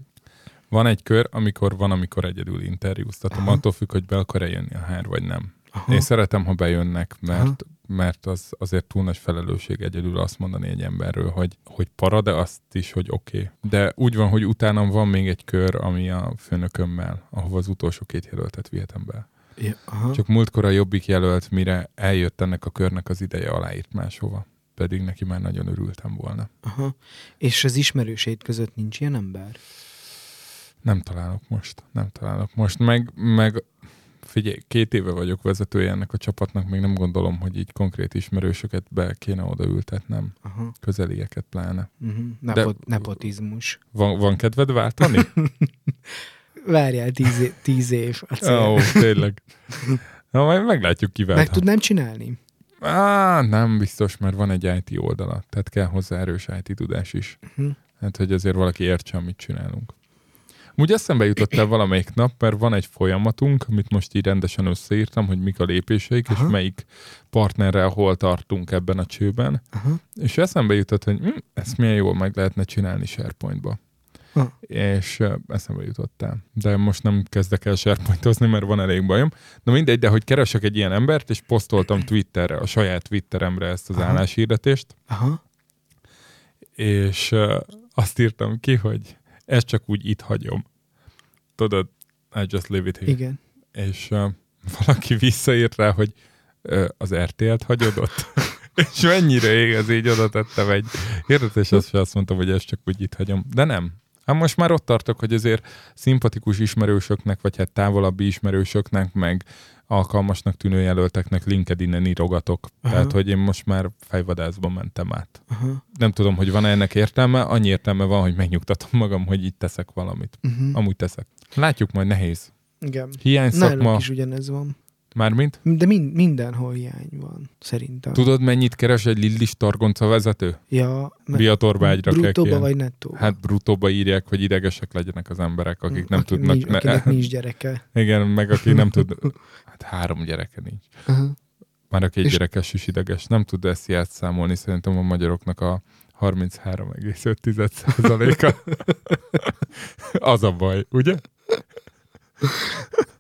van egy kör, amikor van, amikor egyedül interjúztatom. Aha. Attól függ, hogy be akar-e jönni a hár, vagy nem. Aha. Én szeretem, ha bejönnek, Aha. Mert, az azért túl nagy felelősség egyedül azt mondani egy emberről, hogy, hogy para, de azt is, hogy oké. Okay. De úgy van, hogy utána van még egy kör, ami a főnökömmel, ahova az utolsó két jelöltet vihetem be. Ja, aha. Csak múltkor a jobbik jelölt, mire eljött ennek a körnek az ideje, aláírt máshova. Pedig neki már nagyon örültem volna. aha. És az ismerőseid között nincs ilyen ember? Nem találok most, nem találok most. Meg, meg figyelj, két éve vagyok vezetője ennek a csapatnak, még nem gondolom, hogy így konkrét ismerősöket be kéne odaültetnem, Aha. közelieket pláne. Uh-huh. Nepot- nepotizmus. Van, van kedved váltani? Várjál tíz, é- tíz év. Ó, oh, tényleg. Na, majd meglátjuk kivel. Meg tudnám csinálni? Á, nem biztos, mert van egy IT oldala, tehát kell hozzá erős IT tudás is. Mhm. Hát, hogy azért valaki értse, amit csinálunk. Úgy eszembe jutott el valamelyik nap, mert van egy folyamatunk, amit most így rendesen összeírtam, hogy mik a lépéseik, Aha. és melyik partnerrel hol tartunk ebben a csőben. Aha. És eszembe jutott, hogy hm, ezt milyen jól meg lehetne csinálni SharePoint-ba. Ha. És eszembe jutottál. De most nem kezdek el SharePoint-ozni, mert van elég bajom. Na mindegy, de hogy keresek egy ilyen embert, és posztoltam Twitterre, a saját Twitteremre ezt az Aha. álláshirdetést, Aha. és azt írtam ki, hogy ezt csak úgy itt hagyom. Tudod, I just leave it here. Igen. És uh, valaki visszaírt rá, hogy uh, az RTL-t hagyod ott? és mennyire ég, ez így oda tettem egy hirdetés, azt sem azt mondtam, hogy ezt csak úgy itt hagyom. De nem. Hát most már ott tartok, hogy azért szimpatikus ismerősöknek, vagy hát távolabbi ismerősöknek, meg alkalmasnak tűnő jelölteknek LinkedIn-en írogatok. Aha. Tehát, hogy én most már fejvadászba mentem át. Aha. Nem tudom, hogy van-e ennek értelme, annyi értelme van, hogy megnyugtatom magam, hogy itt teszek valamit. Uh-huh. Amúgy teszek. Látjuk majd, nehéz. Igen. Hiány Nálunk szakma, is ugyanez van. mármint? De mind, mindenhol hiány van, szerintem. Tudod, mennyit keres egy Lillis Targonca vezető? Ja, Viatorbágyra kell bruttóba kérni. vagy nettóba? Hát brutóba írják, hogy idegesek legyenek az emberek, akik nem Aki tudnak... Nincs, ne- akinek nincs gyereke. Igen, meg aki nem tud... Hát három gyereke nincs. Aha. Már a két És- gyerekes is ideges. Nem tud ezt játszámolni, szerintem a magyaroknak a 33,5%-a. az a baj, ugye?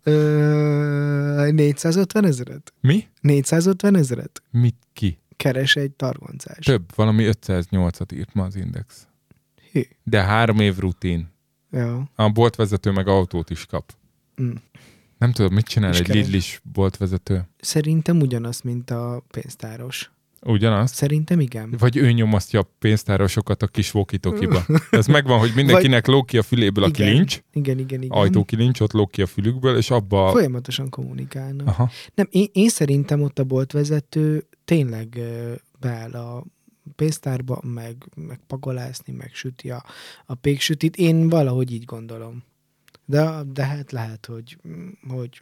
Ö, 450 ezeret? Mi? 450 ezeret? Mit ki? Keres egy targoncás. Több, valami 508-at írt ma az Index. Hű. De három év rutin. Ja. A boltvezető meg autót is kap. Mm. Nem tudom, mit csinál És egy keres. Lidlis boltvezető. Szerintem ugyanaz, mint a pénztáros. Ugyanaz? Szerintem igen. Vagy ő nyomasztja a pénztárosokat a kis walkie Ez megvan, hogy mindenkinek ki a füléből a igen. kilincs, Igen, igen, igen. ajtókilincs, ott lóg ki a fülükből, és abba... Folyamatosan kommunikálnak. Aha. Nem, én, én szerintem ott a boltvezető tényleg beáll a pénztárba, meg, meg pagolászni, meg süti a, a péksütit. Én valahogy így gondolom. De, de hát lehet, hogy, hogy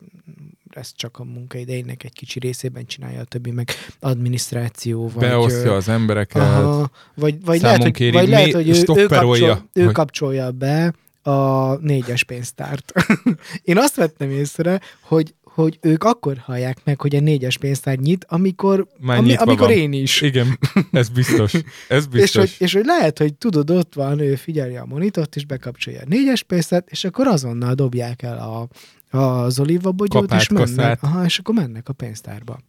ezt csak a munkaidejének egy kicsi részében csinálja, a többi meg adminisztráció, vagy... Beosztja az embereket. Aha, vagy, vagy lehet, hogy, vagy lehet, hogy ő, ő, kapcsol, ő kapcsolja be a négyes pénztárt. Én azt vettem észre, hogy, hogy ők akkor hallják meg, hogy a négyes pénztár nyit, amikor, Már ami, nyitva amikor van. én is. Igen, ez biztos. Ez És biztos. hogy, és hogy lehet, hogy tudod, ott van, ő figyeli a monitort, és bekapcsolja a négyes pénztárt, és akkor azonnal dobják el a, az olívabogyót, és mennek, kaszát. aha, és akkor mennek a pénztárba.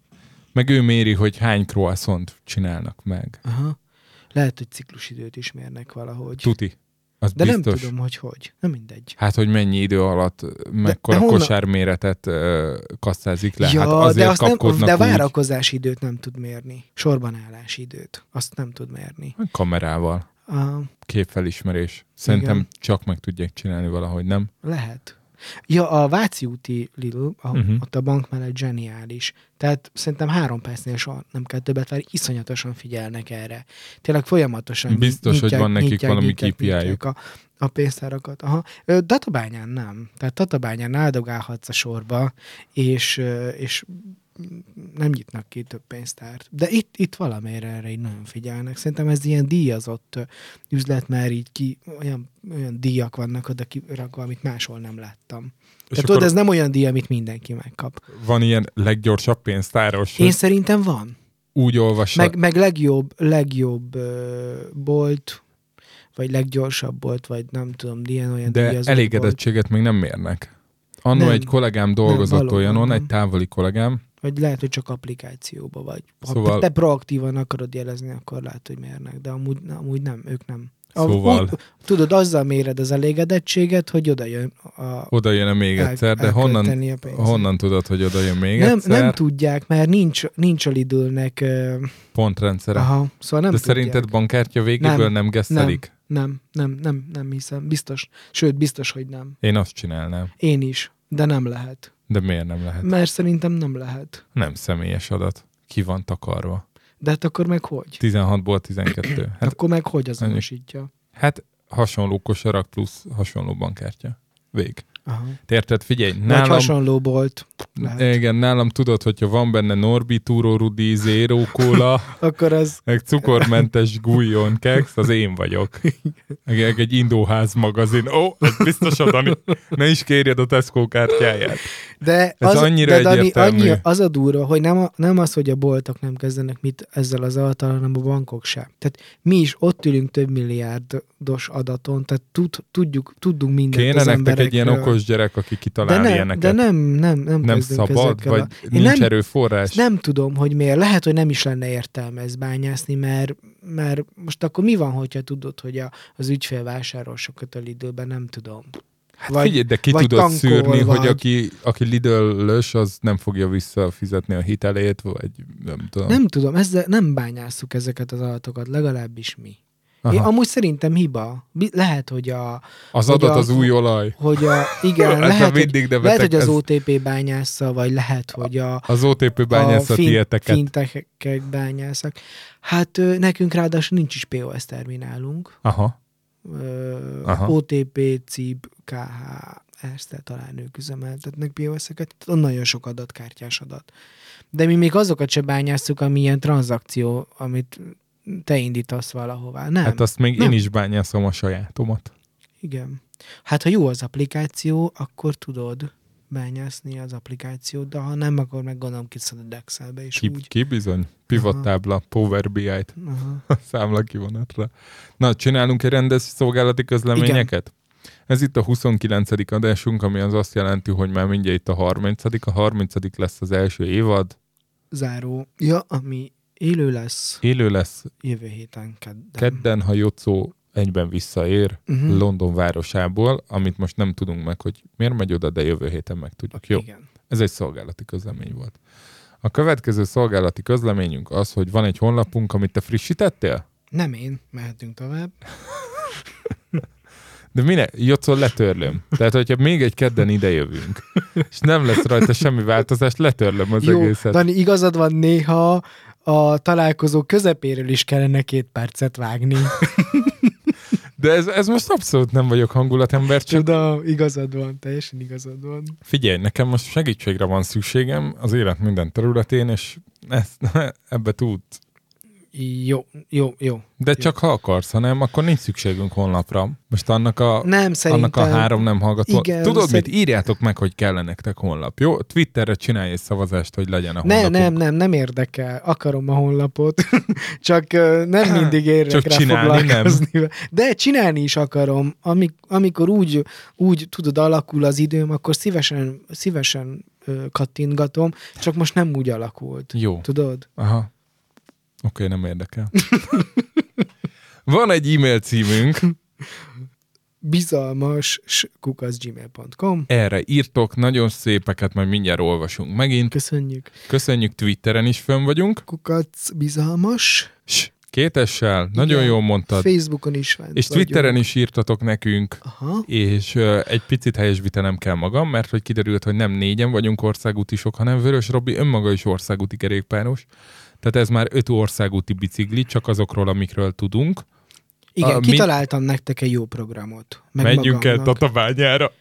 Meg ő méri, hogy hány croissant csinálnak meg. Aha. Lehet, hogy ciklusidőt is mérnek valahogy. Tuti. Az De biztos. nem tudom, hogy hogy. Nem mindegy. Hát, hogy mennyi idő alatt mekkora de honnan- kosárméretet ö, kasszázik le. ja, hát azért de, azt nem, de várakozási időt nem tud mérni. Sorban állási időt. Azt nem tud mérni. kamerával. Uh, Képfelismerés. Szerintem Igen. csak meg tudják csinálni valahogy, nem? lehet. Ja, a Váci úti Lidl, a, uh-huh. ott a bank mellett zseniális. Tehát szerintem három percnél soha nem kell többet várni, iszonyatosan figyelnek erre. Tényleg folyamatosan Biztos, hogy van nekik valami nyitják, KPI-juk. nyitják a, a pénztárakat. Aha. Ö, Tatabányán nem. Tehát Tatabányán áldogálhatsz a sorba, és, és nem nyitnak ki több pénztárt. De itt, itt valamelyre erre így nagyon figyelnek. Szerintem ez ilyen díjazott üzlet, már így ki, olyan, olyan díjak vannak oda kirakva, amit máshol nem láttam. És Tehát tudod, ez nem olyan díj, amit mindenki megkap. van ilyen leggyorsabb pénztáros, Én szerintem van. úgy olvassa. Meg, meg legjobb, legjobb ö, bolt, vagy leggyorsabb bolt, vagy nem tudom, ilyen olyan de elégedettséget még nem mérnek. Annó Nem. egy kollégám dolgozott valóban olyanon, nem. egy távoli kollégám, bolt. Vagy lehet, hogy csak applikációba vagy. Ha Szóval- te proaktívan akarod jelezni, akkor lehet, hogy mérnek, de amúgy, amúgy nem, ők nem. Szóval- úgy, tudod, azzal méred az elégedettséget, hogy oda jön a, oda jön még el- egyszer, de honnan, honnan tudod, hogy oda jön még nem, egyszer? nem tudják, mert nincs, nincs a Lidlnek, Pontrendszere. aha, szóval nem de tudják. szerinted bankkártya végéből nem, nem gesszelik? Nem, nem, nem, nem hiszem. Biztos. Sőt, biztos, hogy nem. Én azt csinálnám. Én is, de nem lehet. De miért nem lehet? Mert szerintem nem lehet. Nem személyes adat. Ki van takarva. De hát akkor meg hogy? 16-ból 12. Hát, akkor meg hogy azonosítja? hát hasonló kosarak plusz hasonló bankkártya. Vég. Aha. Te Érted? Figyelj, nálam, hasonló bolt. Lehet. igen, nálam tudod, hogyha van benne Norbi, Túró Rudi, Zero Cola, Akkor az meg cukormentes gújjon kex, az én vagyok. Meg meg egy indóház magazin. Ó, oh, biztos a Dani. Ne is kérjed a Tesco kártyáját. De, Ez az, annyira de Dani, annyi, az a durva, hogy nem, a, nem az, hogy a boltok nem kezdenek mit ezzel az adattal, hanem a bankok sem. Tehát mi is ott ülünk több milliárdos adaton, tehát tud, tudjuk, tudunk mindent Kéne nektek egy ilyen emberekről. Okos gyerek, aki de kitalál nem, ilyeneket. de nem, nem, nem, nem szabad, vagy a... Én nincs nem, erőforrás. nem tudom, hogy miért. Lehet, hogy nem is lenne értelme ezt bányászni, mert, mert most akkor mi van, hogyha tudod, hogy a, az ügyfél vásárol sokat a időben, nem tudom. Hát Figyelj, de ki vagy tudod tankol, szűrni, vagy- hogy aki, aki Lidl-lös, az nem fogja visszafizetni a hitelét, vagy nem tudom. Nem tudom, ezzel nem bányásszuk ezeket az adatokat, legalábbis mi. Aha. Én amúgy szerintem hiba. Lehet, hogy a... az hogy adat a- az új olaj. Hogy a igen, lehet, hogy, mindig lehet, nevetek, hogy az ez- OTP bányásza, vagy lehet, hogy a, Az OTP bányász a fin- tieteket. fintechek bányászak. Hát nekünk ráadásul nincs is POS terminálunk. Aha. Ö, Aha. OTP, CIB, KH, Erste talán ők üzemeltetnek POS-eket. Nagyon sok adat, kártyás adat. De mi még azokat se bányásszuk, ami ilyen tranzakció, amit te indítasz valahová. Nem. Hát azt még nem. én is bányászom a sajátomat. Igen. Hát ha jó az applikáció, akkor tudod bányászni az applikációt, de ha nem, akkor meg gondolom kiszed a Excelbe, és Ki, úgy. ki bizony? Pivot tábla, Power BI-t, Aha. a számla kivonatra. Na, csinálunk egy rendes szolgálati közleményeket? Ez itt a 29. adásunk, ami az azt jelenti, hogy már mindjárt itt a 30. A 30. lesz az első évad. Záró. Ja, ami élő lesz Élő lesz jövő héten kedden. kedden, ha Jocó egyben visszaér Mhm. London városából, amit most nem tudunk meg, hogy miért megy oda, de jövő héten megtudjuk. Jó, Igen. ez egy szolgálati közlemény volt. A következő szolgálati közleményünk az, hogy van egy honlapunk, amit te frissítettél? Nem én, mehetünk tovább. De mine? Jocol letörlöm. Tehát, hogyha még egy kedden ide jövünk, és nem lesz rajta semmi változás, letörlöm az Jó, egészet. Dani, igazad van, néha a találkozó közepéről is kellene két percet vágni. De ez, ez most abszolút nem vagyok hangulatember, csak Tudom, igazad van, teljesen igazad van. figyelj, nekem most segítségre van szükségem az élet minden területén, és ezt, ebbe tud. Jó, jó, jó. De Jó. csak ha akarsz, ha nem, akkor nincs szükségünk honlapra. Most annak a, Nem, szerintem... annak a három nem hallgató. Igen, Tudod szerint- mit? Írjátok meg, hogy kell nektek honlap. Jó? Twitterre csinálj egy szavazást, hogy legyen a Ne, honlapunk. nem, nem, nem érdekel. Akarom a honlapot. Csak nem mindig érek Csak rá csinálni nem. De csinálni is akarom. Amik, amikor úgy, úgy tudod, alakul az időm, akkor szívesen, szívesen kattintgatom, csak most nem úgy alakult. Jó. Tudod? Aha. Oké, nem érdekel. Van egy e-mail címünk, bizalmas kukaszgmail.com erre írtok, nagyon szépeket, majd mindjárt olvasunk megint. Köszönjük. Köszönjük, Twitteren is fönn vagyunk. Kukac bizalmas. S, kétessel, nagyon Igen. jól mondtad. Facebookon is fent És vagyunk. Twitteren is írtatok nekünk, Aha. és uh, egy picit helyesbítenem kell magam, mert hogy kiderült, hogy nem négyen vagyunk országútisok, hanem Vörös Robi önmaga is országúti kerékpáros. Tehát ez már öt országúti bicikli, csak azokról, amikről tudunk. Igen, A, mi- kitaláltam nektek egy jó programot. Meg Menjünk el magamnak. Tatabányára.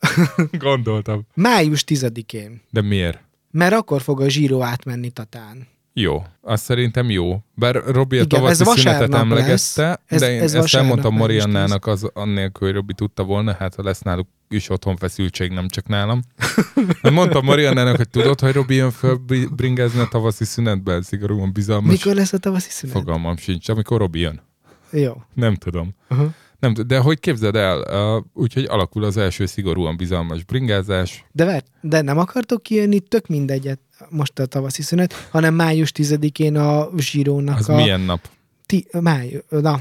Gondoltam. Május 10-én. De miért? Mert akkor fog a zsíró átmenni Tatán. Jó, azt szerintem jó. Bár Robi a tavaszi szünetet lesz. emlegette, Ez- de én ez ezt elmondtam Mariannának az annélkül, hogy Robi tudta volna, hát ha lesz náluk is otthon feszültség, nem csak nálam. Hát mondtam Mariannának, hogy tudod, hogy Robi jön föl bri- bringázni a tavaszi szünetben, szigorúan bizalmas. Mikor lesz a tavaszi szünet? Fogalmam sincs, amikor Robi jön. Jó. Nem tudom. Aha. Nem, de hogy képzeld el, uh, úgyhogy alakul az első szigorúan bizalmas bringázás. De, ver, de nem akartok kijönni, tök mindegyet most a tavaszi szünet, hanem május 10-én a zsírónak Az a... milyen nap? Ti, máj, na,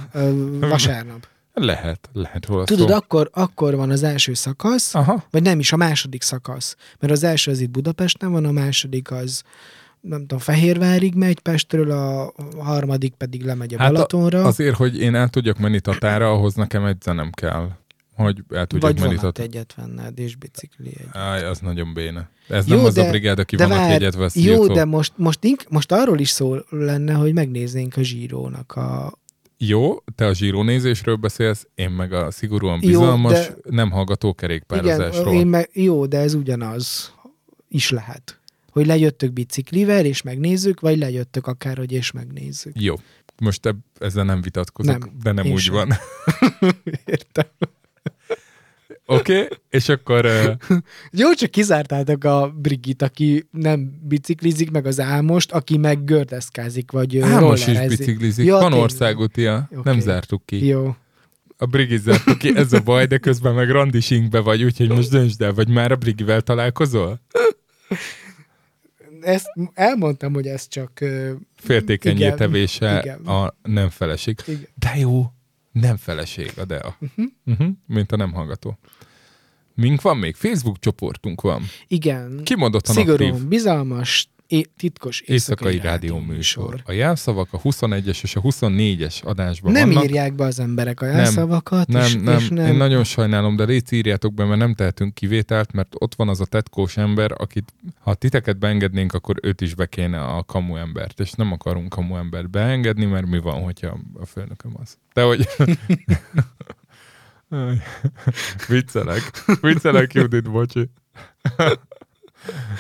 vasárnap. Lehet, lehet róla Tudod, szó. akkor, akkor van az első szakasz, Aha. vagy nem is a második szakasz, mert az első az itt Budapesten van, a második az nem tudom, Fehérvárig megy Pestről, a harmadik pedig lemegy a Hát a- Balatonra, Azért, hogy én el tudjak menni Tatára, ahhoz nekem egy zenem kell. Hogy el tudjak vagy menni Tatára. egyet venned, és bicikli egy. Áj, az nagyon béne. Ez Jó, nem az de- a brigád, aki van, várj, jegyet vesz. Jó, Jocó. de most, most, ink, most arról is szó lenne, hogy megnéznénk a zsírónak a Jó, te a zsírónézésről beszélsz, én meg a szigorúan Jó, bizalmas, de- nem hallgató Igen, kerékpározásról. én meg, jó, de ez ugyanaz is lehet. Hogy lejöttök biciklivel, és megnézzük, vagy lejöttök akárhogy, és megnézzük. Jó, most eb- ezzel nem vitatkozok, Nem, de nem úgy sem. van. Értem. Oké, okay, és akkor uh, Jó, csak kizártátok a Brigit, aki nem biciklizik, meg az Álmost, aki meg gördeszkázik, vagy ö, Ámos is biciklizik. Ja, Van tényleg. országútia, Oké. nem zártuk ki. Jó. A Brigit zártuk ki, ez a baj, de közben meg randisinkbe vagy, úgyhogy most döntsd el, vagy már a Brigivel találkozol? Ezt elmondtam, hogy ez csak... Igen, tevése igen. a nem feleség. Igen. De jó, nem feleség a Dea. Uh-huh. Uh-huh, mint a nem hallgató. Mink van még? Facebook csoportunk van. Igen. Kimondottan Szigorúan aktív. bizalmas, é- titkos Éjszakai éjszakai, rádió műsor. A jelszavak a 21-es és a 24-es adásban Nem vannak. írják be az emberek a jelszavakat, és, Nem, nem, és nem. én nagyon sajnálom, de légy írjátok be, mert nem tehetünk kivételt, mert ott van az a tetkós ember, akit, ha titeket beengednénk, akkor őt is be kéne a kamu embert, és nem akarunk kamu embert beengedni, mert mi van, hogyha a főnököm az. De hogy... Viccelek. Viccelek, Judit, bocsi.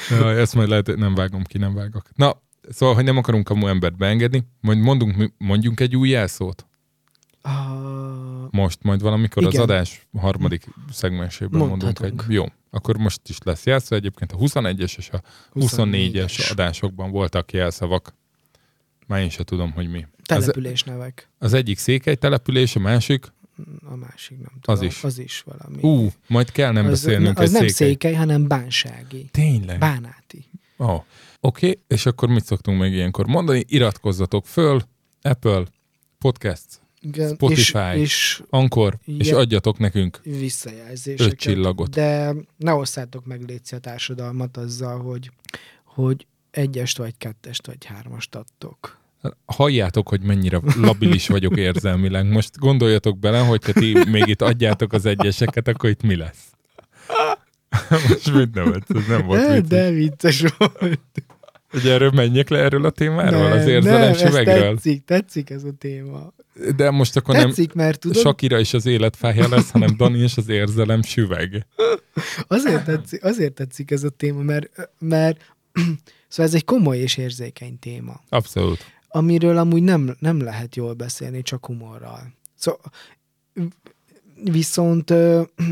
Jaj, ezt majd lehet, nem vágom ki, nem vágok. Na, szóval, hogy nem akarunk kamu embert beengedni, majd mondunk, mondjunk egy új jelszót. Ah, Most, majd valamikor az Igen. adás harmadik szegmensében mondunk egy. Jó, akkor most is lesz jelszó. Egyébként a 21-es és a 24-es 24-es. adásokban voltak jelszavak. Már én se tudom, hogy mi. Az, település nevek. az egyik székely település, a másik, A másik nem Az tudom. is. Az is valami. ú, majd kell nem az, beszélnünk az egy nem székely. székely, hanem bánsági. Tényleg? Bánáti. Ó, Oké, okay. és akkor mit szoktunk meg ilyenkor mondani? Iratkozzatok föl, Apple, Podcast, Igen, Spotify. És, és Ankor, és Ja. adjatok nekünk. visszajelzéseket. Öt csillagot. De ne osszátok meg létszi a társadalmat azzal, hogy, hogy egyest vagy kettest vagy hármast adtok. Halljátok, hogy mennyire labilis vagyok érzelmileg. Most gondoljatok bele, hogyha ti még itt adjátok az egyeseket, akkor itt mi lesz? Most mit nevetsz? Ez nem volt De, vicces. de vicces volt. Hogy erről menjek le erről a témáról, Nem, az érzelem nem, süvegről. tetszik, tetszik ez a téma. De most akkor nem Tetszik, mert tudod, Sakira is az életfája lesz, hanem Dani is az érzelem süveg. azért tetszik, azért tetszik ez a téma, mert, mert szóval ez egy komoly és érzékeny téma, Abszolút. Amiről amúgy nem, nem lehet jól beszélni, csak humorral. Szóval, viszont,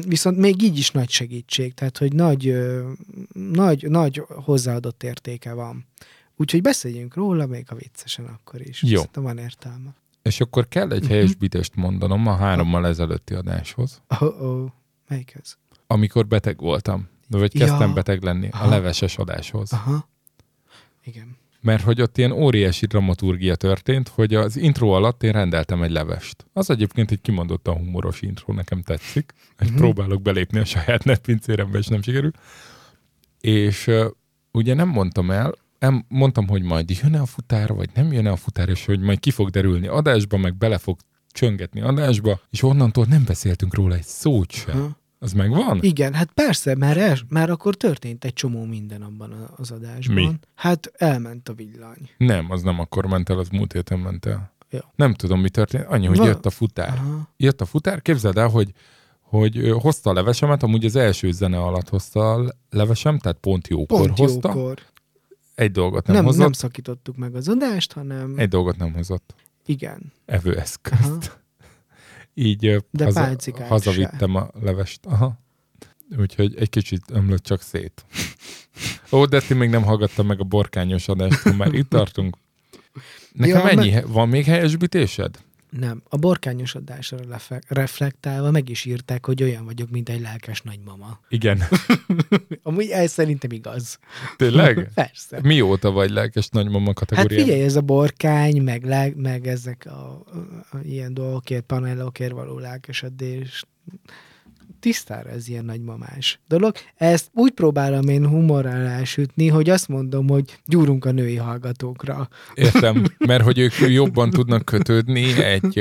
viszont még így is nagy segítség, tehát hogy nagy, nagy, nagy hozzáadott értéke van. Úgyhogy beszéljünk róla, még a viccesen akkor is. Jó. Szerintem van értelme. És akkor kell egy helyesbítést mondanom a hárommal ezelőtti adáshoz, Oh, oh. Melyik ez? amikor beteg voltam. Vagy kezdtem Ja. beteg lenni a Aha. leveses adáshoz. Aha. Igen. Mert hogy ott ilyen óriási dramaturgia történt, hogy az intro alatt én rendeltem egy levest. Az egyébként egy kimondottan humoros intro, nekem tetszik. Hogy Mhm. próbálok belépni a saját netpincérembe, és nem sikerül. És uh, ugye nem mondtam el, em, mondtam, hogy majd jön-e a futár, vagy nem jön-e a futár, és hogy majd ki fog derülni adásba, meg bele fog csöngetni adásba, és onnantól nem beszéltünk róla egy szót sem. Aha. Az megvan? Igen, hát persze, már, el, már akkor történt egy csomó minden abban az adásban. Mi? Hát elment a villany. Nem, az nem akkor ment el, az múlt héten ment el. Jó. Nem tudom, mi történt. Annyi, hogy Va- jött a futár. Aha. jött a futár, képzeld el, hogy, hogy hozta a levesemet, amúgy az első zene alatt hozta a levesem, tehát pont jókor Pont hozta. jókor. Egy dolgot nem, Nem, hozott, nem szakítottuk meg az adást, hanem egy dolgot nem hozott. igen. Evőeszközt. Aha. Így De haza, hazavittem a levest. Aha. Úgyhogy egy kicsit ömlött csak szét. Ó, de ti még nem hallgattam meg a borkányos adást, ha már itt tartunk. Nekem Ja, ennyi, he- van még helyesbítésed? Nem. A borkányos adásra lefe- reflektálva meg is írták, hogy olyan vagyok, mint egy lelkes nagymama. Igen. Amúgy ez szerintem igaz. Tényleg? Persze. Mióta vagy lelkes nagymama Hát kategóriában? figyelj, ez a borkány, meg, le, meg ezek a, a, a ilyen dolgokért, panellokért való lelkesedés, tisztára ez ilyen nagymamás dolog. Ezt úgy próbálom én humorral elsütni, hogy azt mondom, hogy gyúrunk a női hallgatókra. Értem, mert hogy ők jobban tudnak kötődni egy,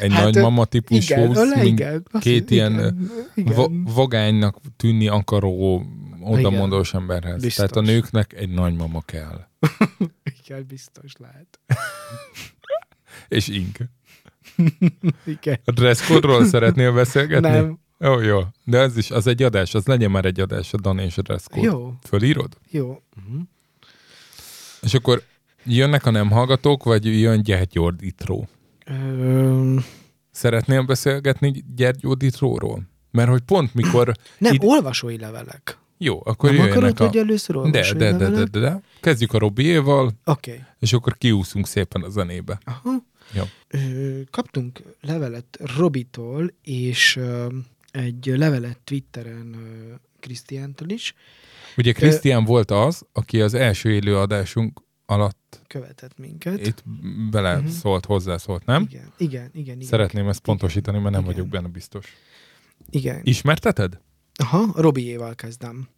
egy Hát, nagymama típusú, igen, mint igen. Két ilyen, igen, igen. va- vagánynak tűnni akaró, odamondós emberhez. Biztos. Tehát a nőknek egy nagymama kell. igen, biztos lehet. És ink. Igen. A dresscode-ról szeretnél beszélgetni? Nem. Jó, jó. De ez is, az egy adás, az legyen már egy adás, a Dani és a dresscode. Jó, Fölírod? jó. És akkor jönnek a nem hallgatók, vagy jön gyergyordítró? Ö, Szeretnél beszélgetni gyergyordítróról? Mert hogy pont mikor... nem, Id- olvasói levelek. Jó, akkor Nem akarod, a... hogy először De, de, de, de, de, de. Kezdjük a Robiéval, Oké. Okay. és akkor kiúszunk szépen a zenébe. Aha. Jó. Ö, kaptunk levelet Robitól, és ö, egy levelet Twitteren Krisztiántól is Ugye Krisztián volt az, aki az első élő adásunk alatt követett minket. itt bele Mhm. szólt, hozzászólt, nem? Igen, igen, igen. igen. Szeretném ezt pontosítani, mert nem Igen. vagyok benne biztos. Igen. Ismerteted? Aha, Robiéval kezdem.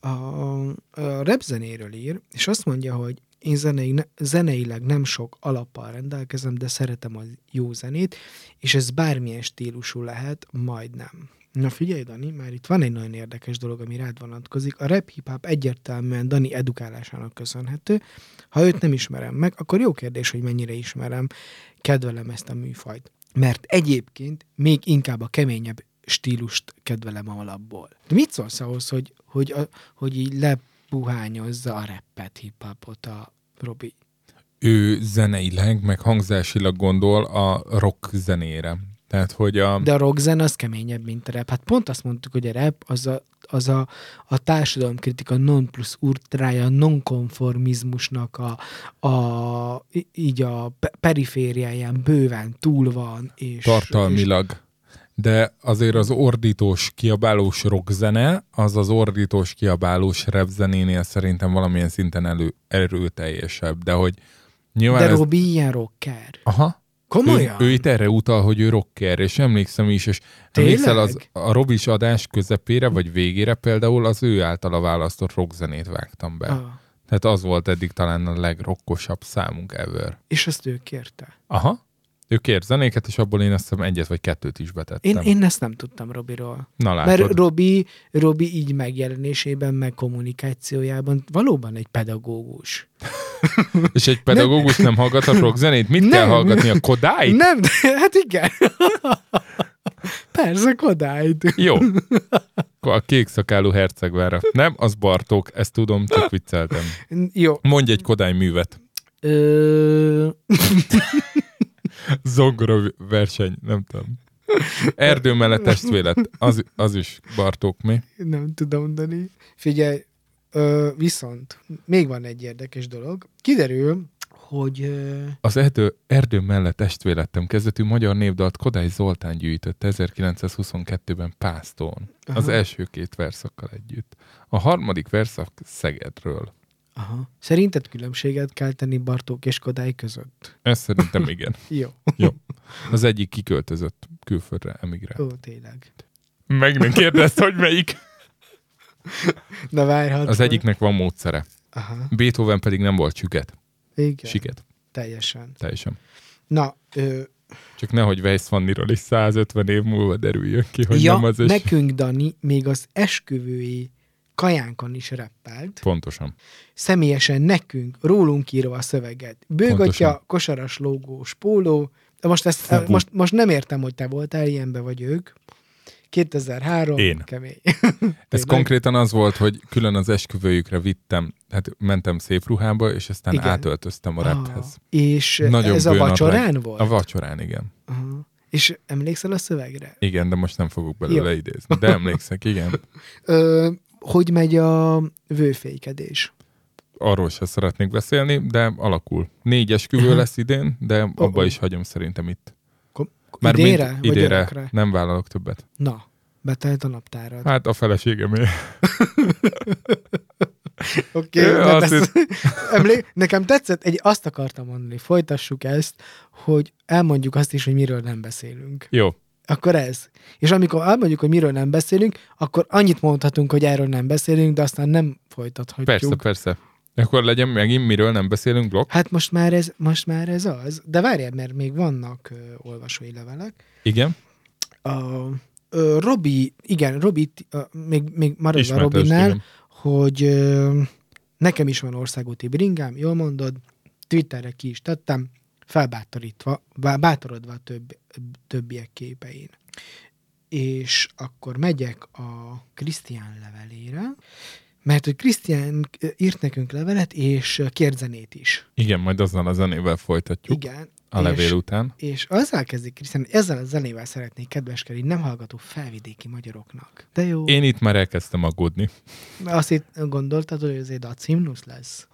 A, a rap zenéről ír, és azt mondja, hogy én zenei, zeneileg nem sok alappal rendelkezem, de szeretem a jó zenét, és ez bármilyen stílusú lehet, majd nem. Na figyelj, Dani, már itt van egy nagyon érdekes dolog, ami rád vonatkozik. A rap hip-hop egyértelműen Dani edukálásának köszönhető. Ha őt nem ismerem meg, akkor jó kérdés, hogy mennyire ismerem, kedvelem ezt a műfajt. Mert egyébként még inkább a keményebb stílust kedvelem alapból. De mit szólsz ahhoz, hogy, hogy, a, hogy így lepuhányozza a rappet, hip-hopot a Robi? Ő zeneileg, meg hangzásilag gondol a rock zenére. Tehát, hogy a... De a rockzen az keményebb, mint a rap. Hát pont azt mondtuk, hogy a rap az a, az a, a társadalomkritika non plus ultrája, nonkonformizmusnak a, a, így a pe- perifériáján bőven túl van. És, tartalmilag. De azért az ordítós, kiabálós rockzene, az az ordítós, kiabálós rapzenénél szerintem valamilyen szinten elő, erőteljesebb. De hogy nyilván de ez... Robi ilyen rocker. Aha. Komolyan? Ő, ő itt erre utal, hogy ő rocker, és emlékszem is, és emlékszel az, Tényleg? a Robis adás közepére, vagy végére például az ő általa választott rockzenét vágtam be. Ah, Tehát az volt eddig talán a legrokkosabb számunk ever. és ezt ő kérte. Aha. Ő kért zenéket, és abból én azt hiszem egyet vagy kettőt is betettem. Én, én ezt nem tudtam Robiról. Na látod. Mert Robi, Robi így megjelenésében, meg kommunikációjában valóban egy pedagógus. És egy pedagógus nem, nem hallgathat rockzenét? Mit Nem. kell hallgatni? A Kodályt? Nem, hát igen. Persze, Kodályt. Jó. A kék szakálú hercegvára. Nem, az Bartók, ezt tudom, csak vicceltem. Jó. Mondj egy Kodály művet. Ö... Zongora verseny, nem tudom. Erdő mellett testvélet, az, az is Bartók mi? Nem tudom mondani. Figyelj, ö, viszont még van egy érdekes dolog. Kiderül, hogy ö, Az erdő, erdő mellett testvélettem kezdetű magyar névdalt Kodály Zoltán gyűjtötte 1922-ben Pásztón. Az Aha. első két verszakkal együtt. A harmadik verszak Szegedről. Aha, szerinted különbséget kell tenni Bartók és Kodály között? Ez szerintem igen. Jó. Jó. Az egyik kiköltözött külföldre, emigrált. Ó, tényleg. Meg nem kérdezte, hogy melyik. Na várhat. Az egyiknek van módszere. Aha, Beethoven pedig nem volt süket. igen. Siket. Teljesen. Teljesen. Na, ö, Csak nehogy Weiss Vanniról is 150 év múlva derüljön ki, hogy ja, nem az és... nekünk Dani még az esküvői kajánkon is reppelt. Pontosan. Személyesen nekünk, rólunk írva a szöveget. Bőgatja, kosaras logós póló. Most, ezt, Fú. most, most nem értem, hogy te voltál ilyenbe, vagy ők. 2003. Én. Kemény. Ez konkrétan az volt, hogy külön az esküvőjükre vittem, hát mentem szép ruhába, és aztán Igen. átöltöztem a rephez. Ah, és Nagyon ez a vacsorán volt? A vacsorán, igen. Aha. És emlékszel a szövegre? Igen, de most nem fogok belőle Jó. idézni. De emlékszek, igen. Ö, hogy megy a vőfékedés? Arról sem szeretnék beszélni, de alakul. Négy esküvő Aha. lesz idén, de abba is hagyom szerintem itt. Már Vagy idére örökre? nem vállalok többet. Na, betelt a naptárad. Hát a feleségemé. Oké, okay, ezt... Emlé... nekem tetszett, egy, azt akartam mondani, folytassuk ezt, hogy elmondjuk azt is, hogy miről nem beszélünk. Jó. Akkor ez. És amikor elmondjuk, hogy miről nem beszélünk, akkor annyit mondhatunk, hogy erről nem beszélünk, de aztán nem folytathatjuk. Persze, persze. Akkor legyen megint, miről nem beszélünk, blokk? Hát most már, ez, most már ez az. De várjál, mert még vannak ö, olvasói levelek. Igen. A, ö, Robi, igen, Robi, ö, még, még maradva a Robinál, igen. hogy ö, nekem is van országúti bringám, jól mondod, Twitterre ki is tettem, felbátorítva, bá- bátorodva a több, többiek képein. És akkor megyek a Krisztián levelére, mert hogy Krisztián írt nekünk levelet, és kért zenét is. Igen, majd azzal a zenével folytatjuk Igen. A levél és, után. és azzal kezdik hogy ezzel a zenével szeretnék kedveskedni nem hallgató felvidéki magyaroknak. De jó. Én itt már elkezdtem aggódni. Azt itt gondoltad, hogy azért a cimnusz lesz.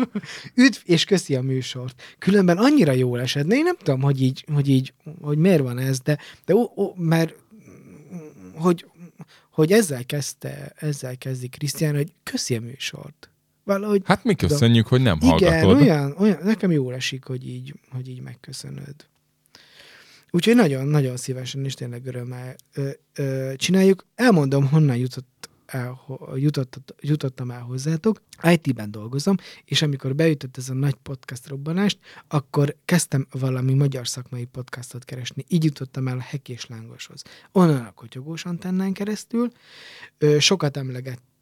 Üdv, és köszi a műsort. Különben annyira jól esett. Én nem tudom, hogy így, hogy így, hogy miért van ez, de, de ó, ó, mert hogy, hogy ezzel kezdte, ezzel kezdi Krisztián, hogy köszi a műsort. Valahogy Hát mi köszönjük, hogy nem igen, hallgatod. olyan, olyan, nekem jól esik, hogy így, hogy így megköszönöd. Úgyhogy nagyon-nagyon szívesen és tényleg örömmel ö, ö, csináljuk. Elmondom, honnan jutott el, jutott, jutottam el hozzátok. IT-ben dolgozom, és amikor beütött ez a nagy podcast robbanást, akkor kezdtem valami magyar szakmai podcastot keresni. Így jutottam el a Hek és Lángoshoz. Onnan a kotyogós antennán keresztül. Ö, sokat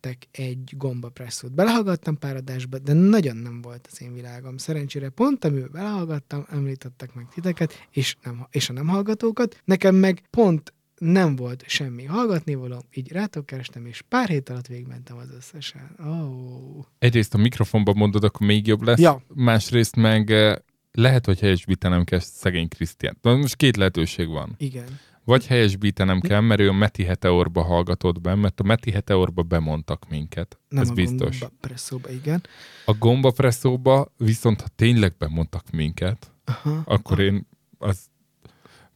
emlegettek egy gombapresszót. Belehallgattam pár adásba, de nagyon nem volt az én világom. Szerencsére pont, amivel belehallgattam, említettek meg titeket, és, nem, és a nem hallgatókat. Nekem meg pont nem volt semmi hallgatnivaló, így rátok kerestem, és pár hét alatt végigmentem az összesen. Oh. Egyrészt a mikrofonban mondod, akkor még jobb lesz. Ja. Másrészt meg eh, lehet, hogy helyesbítenem kell szegény Krisztián. Na, Most két lehetőség van. Igen. Vagy helyesbítenem kell, mert ő a Meti Heteorba hallgatott be, mert a Meti Heteorba bemondtak minket. Nem Ez a biztos. gomba presszóba, igen. A gomba presszóba viszont, ha tényleg bemondtak minket, Aha. akkor én az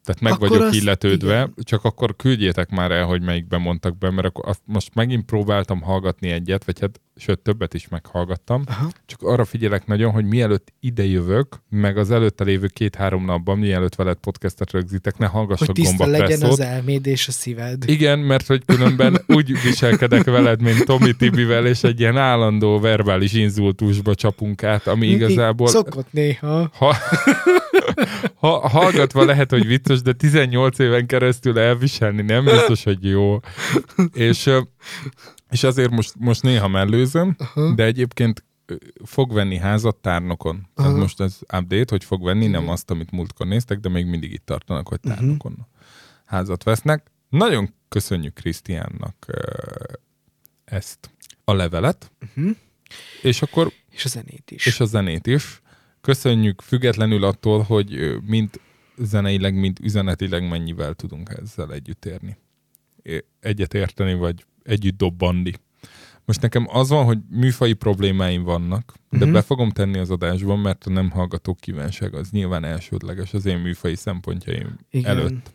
tehát meg Akkor vagyok azt- illetődve, igen. csak akkor küldjétek már el, hogy melyikben mondtak be, mert akkor azt most megint próbáltam hallgatni egyet, vagy hát sőt többet is meghallgattam, Aha. csak arra figyelek nagyon, hogy mielőtt ide jövök, meg az előtte lévő két-három napban, mielőtt veled podcastet rögzítek, ne Hogy hallgassak tiszta gomba legyen presszót. az elméd és a szíved. Igen, mert hogy különben úgy viselkedek veled, mint Tomi Tibivel, és egy ilyen állandó verbális inzultusba csapunk át, ami igazából... Szokott néha. Ha, ha, hallgatva lehet, hogy vicces, de 18 éven keresztül elviselni nem biztos, hogy jó. És, és azért most, most néha mellőzöm, de egyébként fog venni házat tárnokon. Tehát Aha. most ez update, hogy fog venni, nem azt, amit múltkor néztek, de még mindig itt tartanak, hogy tárnokon házat vesznek. Nagyon köszönjük Krisztiánnak ezt a levelet, Uh-huh. és akkor És a zenét is. és a zenét is. Köszönjük függetlenül attól, hogy mind zeneileg, mind üzenetileg mennyivel tudunk ezzel együtt érni. Egyet érteni, vagy együtt dobbanni. Most nekem az van, hogy műfai problémáim vannak, de Mhm. be fogom tenni az adásban, mert a nem hallgatók kívánság az nyilván elsődleges az én műfai szempontjaim Igen. előtt.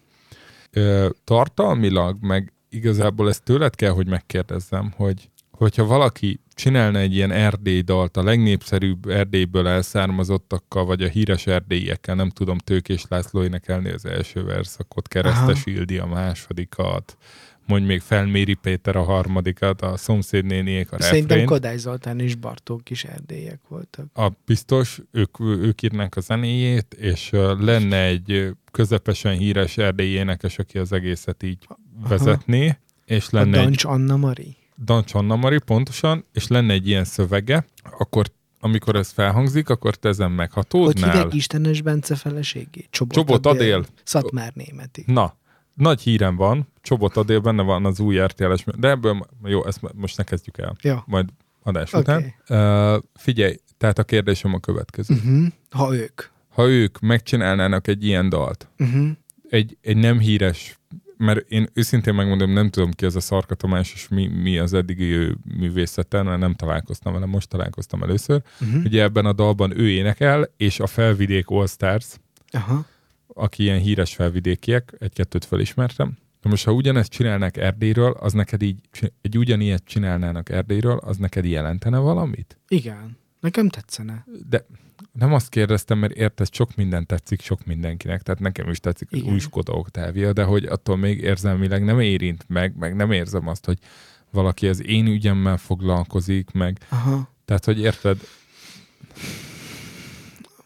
Ö, tartalmilag, meg igazából ezt tőled kell, hogy megkérdezzem, hogy hogyha valaki csinálna egy ilyen erdély dalt, a legnépszerűbb erdélyből elszármazottakkal, vagy a híres erdélyiekkel, nem tudom, Tőkés László énekelni az első verszakot, Keresztes Ildi a másodikat, mondj még Felméri Péter a harmadikat, a szomszédnéniék a Szerintem refrént. Kodály Zoltán és Bartók is erdélyek voltak. A biztos, ők, ők írnák a zenéjét, és lenne egy közepesen híres erdélyi énekes, aki az egészet így vezetné, és A lenne egy Dancs Anna Mari. Anna Mari, pontosan, és lenne egy ilyen szövege, akkor amikor ez felhangzik, akkor te ezen Hogy meghatódnál. hívják Istenes Bence feleségét? Csobot, Csobot Adél. Szatmár németi. Na, nagy hírem van, Csobot Adél benne van az új RTL-es, de ebből, jó, ezt most ne kezdjük el, Ja. majd adás Oké. után. Uh, figyelj, tehát a kérdésem a következő. Uh-huh. Ha ők. Ha ők megcsinálnának egy ilyen dalt, Uh-huh. egy, egy nem híres, mert én őszintén megmondom, nem tudom ki az a Szarka Tamás, és mi, mi az eddigi ő művészeten, mert nem találkoztam vele, most találkoztam először. Uh-huh. Ugye ebben a dalban ő énekel, és a Felvidék All Stars, Aha. aki ilyen híres felvidékiek, egy-kettőt felismertem. Na most, ha ugyanezt csinálnak Erdélyről, az neked így, egy ugyanilyet csinálnának Erdélyről, az neked jelentene valamit? Igen. Nekem tetszene. De nem azt kérdeztem, mert érted, sok minden tetszik sok mindenkinek, tehát nekem is tetszik az új Skoda Octavia, de hogy attól még érzelmileg nem érint meg, meg nem érzem azt, hogy valaki az én ügyemmel foglalkozik, meg Aha. tehát, hogy érted,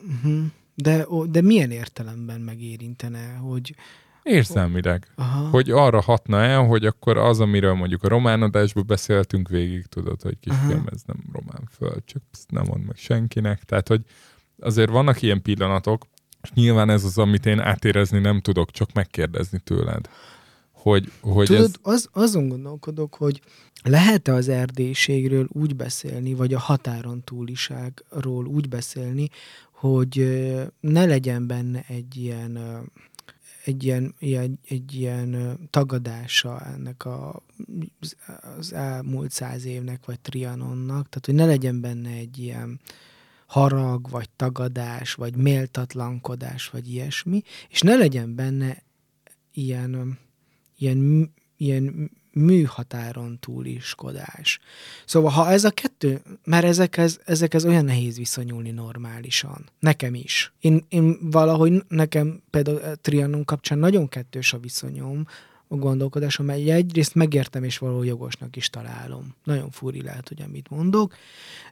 Uh-huh. De, de milyen értelemben megérintene, hogy érzelmileg. aha, Hogy arra hatna el, hogy akkor az, amiről mondjuk a román adásban beszéltünk végig, tudod, hogy kisfiam, ez nem román föld, csak nem mond meg senkinek. Tehát, hogy azért vannak ilyen pillanatok, És nyilván ez az, amit én átérezni nem tudok, csak megkérdezni tőled. Hogy, hogy Tudod, ez... az, azon gondolkodok, hogy lehet-e az erdélységről úgy beszélni, vagy a határon túliságról úgy beszélni, hogy ne legyen benne egy ilyen egy ilyen, ilyen, egy ilyen tagadása ennek a, az elmúlt száz évnek, vagy Trianonnak, tehát hogy ne legyen benne egy ilyen harag, vagy tagadás, vagy méltatlankodás, vagy ilyesmi, és ne legyen benne ilyen, ilyen, ilyen műhatáron túliskodás. Szóval, ha ez a kettő, mert ezekhez, ezekhez olyan nehéz viszonyulni normálisan. Nekem is. Én, én valahogy nekem például Trianon kapcsán nagyon kettős a viszonyom, a gondolkodásom, mert egyrészt megértem és való jogosnak is találom. Nagyon furi lehet, hogy amit mondok,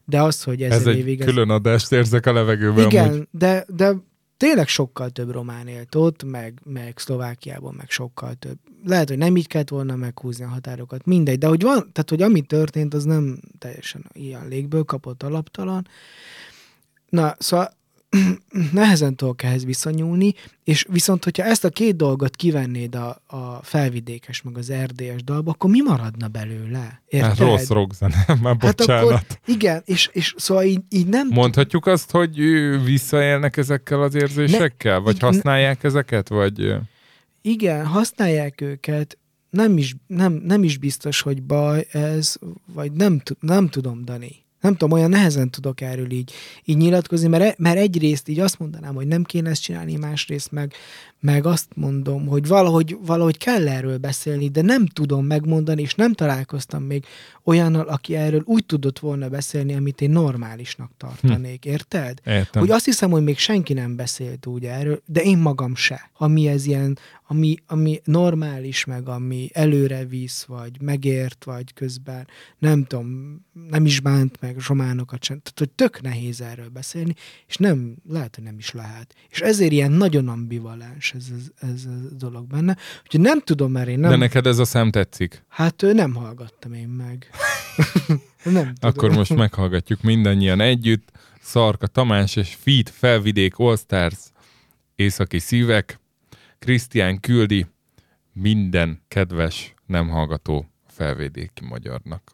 de az, hogy Ez ezer egy évig... ez- külön adást érzek a levegőben. igen, amúgy. de, de tényleg sokkal több román élt ott, meg, meg Szlovákiában, meg sokkal több. Lehet, hogy nem így kellett volna meghúzni a határokat, mindegy, de hogy van, tehát hogy ami történt, az nem teljesen ilyen légből kapott alaptalan. Na, szóval nehezen tudok ehhez viszonyulni, és viszont, hogyha ezt a két dolgot kivennéd a, a felvidékes, meg az erdélyes dalba, akkor mi maradna belőle? Érted? Hát rossz rockzene, már Hát bocsánat. akkor, igen, és, és szóval így, így nem Mondhatjuk azt, hogy visszaélnek ezekkel az érzésekkel? Vagy igen. használják ezeket? Vagy... Igen, használják őket, nem is, nem, nem is biztos, hogy baj ez, vagy nem, nem tudom, Dani. Nem tudom, olyan nehezen tudok erről így, így nyilatkozni, mert, e- mert egyrészt így azt mondanám, hogy nem kéne ezt csinálni, másrészt meg, meg azt mondom, hogy valahogy, valahogy kell erről beszélni, de nem tudom megmondani, és nem találkoztam még olyannal, aki erről úgy tudott volna beszélni, amit én normálisnak tartanék, érted? Értem. Hogy azt hiszem, hogy még senki nem beszélt úgy erről, de én magam se. Ami ez ilyen, ami, ami normális, meg ami előre visz, vagy megért, vagy közben nem tudom, nem is bánt meg románokat sem. Tehát, hogy tök nehéz erről beszélni, és nem, lehet, hogy nem is lehet. És ezért ilyen nagyon ambivalens ez, ez, ez a dolog benne. Úgyhogy nem tudom, mert én nem, De neked ez a szem tetszik. hát ő nem hallgattam én meg. nem tudom. Akkor most meghallgatjuk mindannyian együtt. Szarka Tamás és Feed Felvidék All Stars Északi Szívek. Krisztián küldi minden kedves nem hallgató felvidéki magyarnak.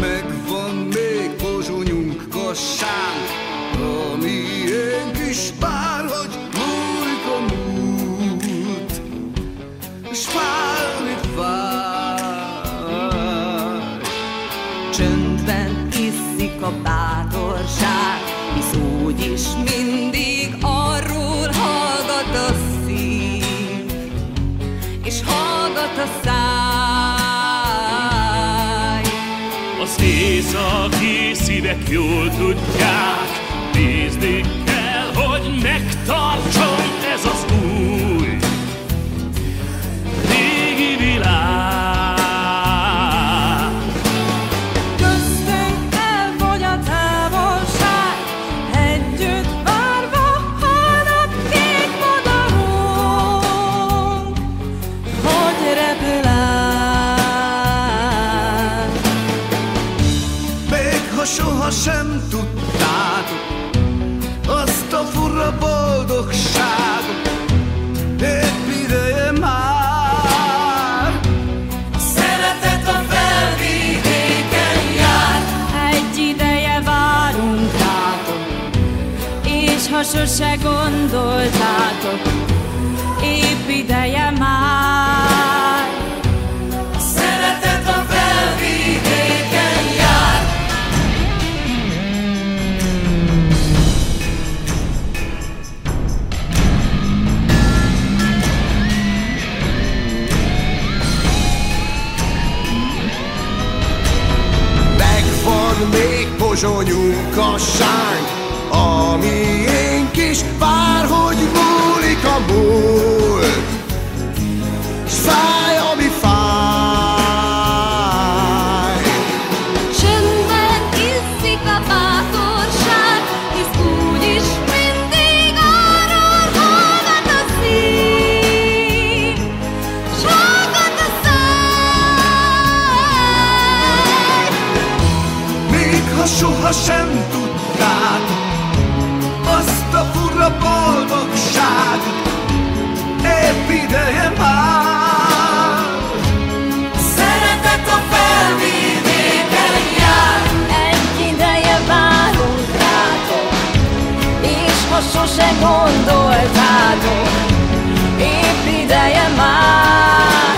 Megvan még pozsonyunk kassán, ami ilyen kis bárhogy Csöndben iszik a bátorság, hisz úgyis mindig arról hallgat a szív, és hallgat a száj. Az északi szívek jól tudják, bízni kell, hogy megtartson ez az sose gondoltátok, épp ideje már. a szeretet a felvidéken jár. Megvan még pozsonyunk a sánk, bárhogy múlik a múlt. S sose gondoltátok, épp ideje már.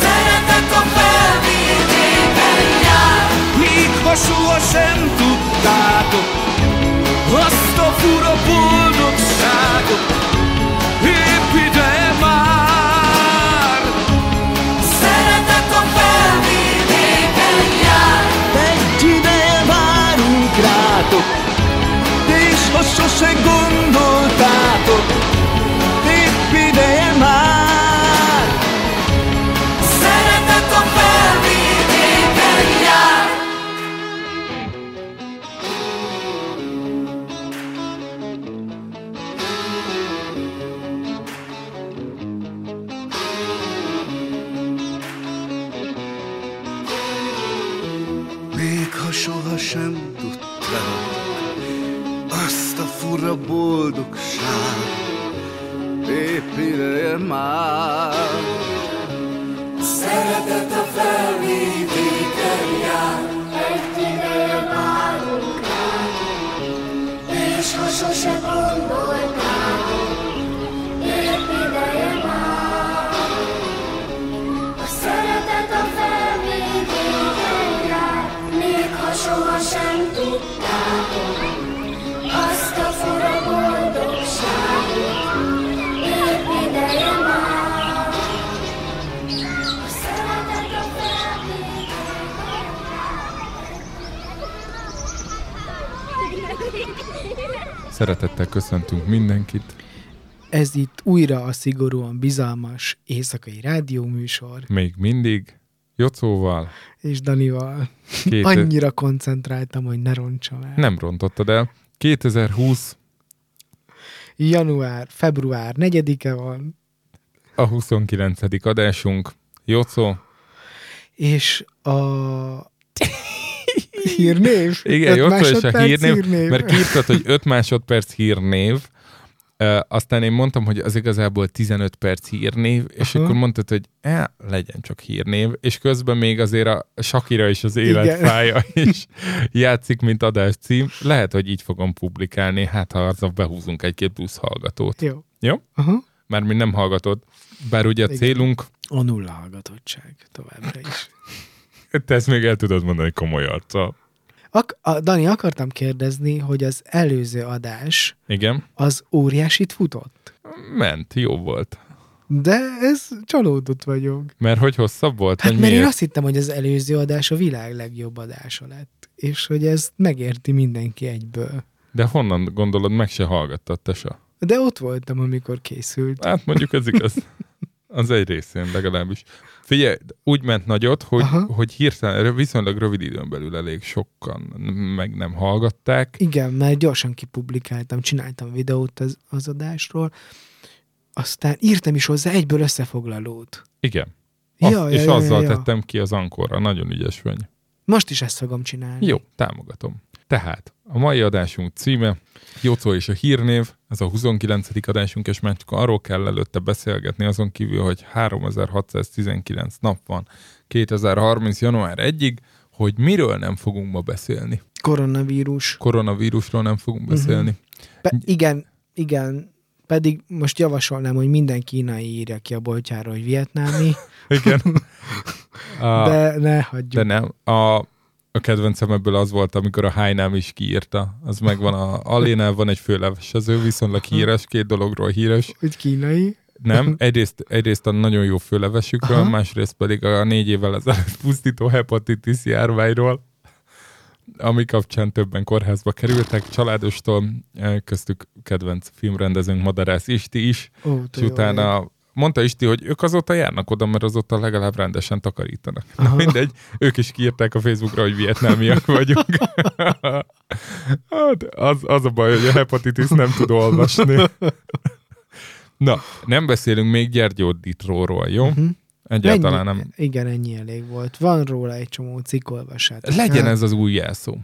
Szeretet a felvidéken jár, Míg ha sohasem tudtátok azt a fura boldogságot, és ha sose gondoltátok, Szeretettel köszöntünk mindenkit. Ez itt újra a szigorúan bizalmas éjszakai rádióműsor, Még mindig Jocóval. és Danival Két, annyira koncentráltam, hogy ne roncsam el. Nem rontottad el. 2020 Január, február 4-e van, a 29. adásunk. Jocó, és a hírnév? Igen, Öt Jocó és a másodperc hírnév, mert kiírtad, hogy 5 másodperc hírnév, Uh, aztán én mondtam, hogy az igazából 15 perc hírnév, és Aha. akkor mondtad, hogy eh, legyen csak hírnév, és közben még azért a Shakira is az életfája is játszik, mint adás cím. Lehet, hogy így fogom publikálni, hát ha azzal behúzunk egy-két plusz hallgatót. Jó. Jó? Aha. Mármint nem hallgatod. Bár ugye a Igen. célunk, A nulla hallgatottság továbbra is. Te ezt még el tudod mondani komoly arccal. Ak- a, Dani, akartam kérdezni, hogy az előző adás Igen, az óriásit futott. ment, jó volt. De ez csalódott vagyok. Mert hogy hosszabb volt? Hát mert én miért? azt hittem, hogy az előző adás a világ legjobb adása lett. És hogy ezt megérti mindenki egyből. De honnan gondolod, meg se hallgattad, te se? De ott voltam, amikor készült. Hát mondjuk ez igaz. Az egy részén legalábbis. Figyelj, úgy ment nagyot, hogy, Aha. hogy hirtelen, viszonylag rövid időn belül elég sokan meg nem hallgatták. Igen, mert gyorsan kipublikáltam, csináltam videót az, az adásról, aztán írtam is hozzá egyből összefoglalót. Igen. Azt, Ja, és ja, ja, azzal ja, ja. tettem ki az ankorra. Nagyon ügyes vagy. Most is ezt fogom csinálni. Jó, támogatom. Tehát, a mai adásunk címe Jocó és a hírnév, ez a 29. adásunk, és már csak arról kell előtte beszélgetni, azon kívül, hogy 3619 nap van 2030. január 1-ig, hogy miről nem fogunk ma beszélni. Koronavírus. Koronavírusról nem fogunk beszélni. Pe- igen, igen, pedig most javasolnám, hogy minden kínai írja ki a boltjára, hogy vietnámi, Igen. De ne hagyjuk. de nem. A, a kedvencem ebből az volt, amikor a Hájnám is kiírta. Az megvan, a Alénál van egy főlevesező, viszonylag híres, két dologról híres. Hogy kínai. Nem, egyrészt, egyrészt a nagyon jó főlevesükről, Aha. másrészt pedig a négy évvel ezelőtt pusztító hepatitis járványról, ami kapcsán többen kórházba kerültek, családostól, eh, köztük kedvenc filmrendezőnk Madarász Isti is, Ó, és utána mondta Isti, hogy ők azóta járnak oda, mert azóta legalább rendesen takarítanak. Na mindegy, ők is kiírták a Facebookra, hogy vietnámiak vagyunk. hát az, az a baj, hogy a hepatitis nem tud olvasni. Na, nem beszélünk még Gyergyó Ditróról, jó? Mhm. Egyáltalán nem. Igen, ennyi elég volt. Van róla egy csomó cikk, olvassátok. Legyen el, ez az új jelszó.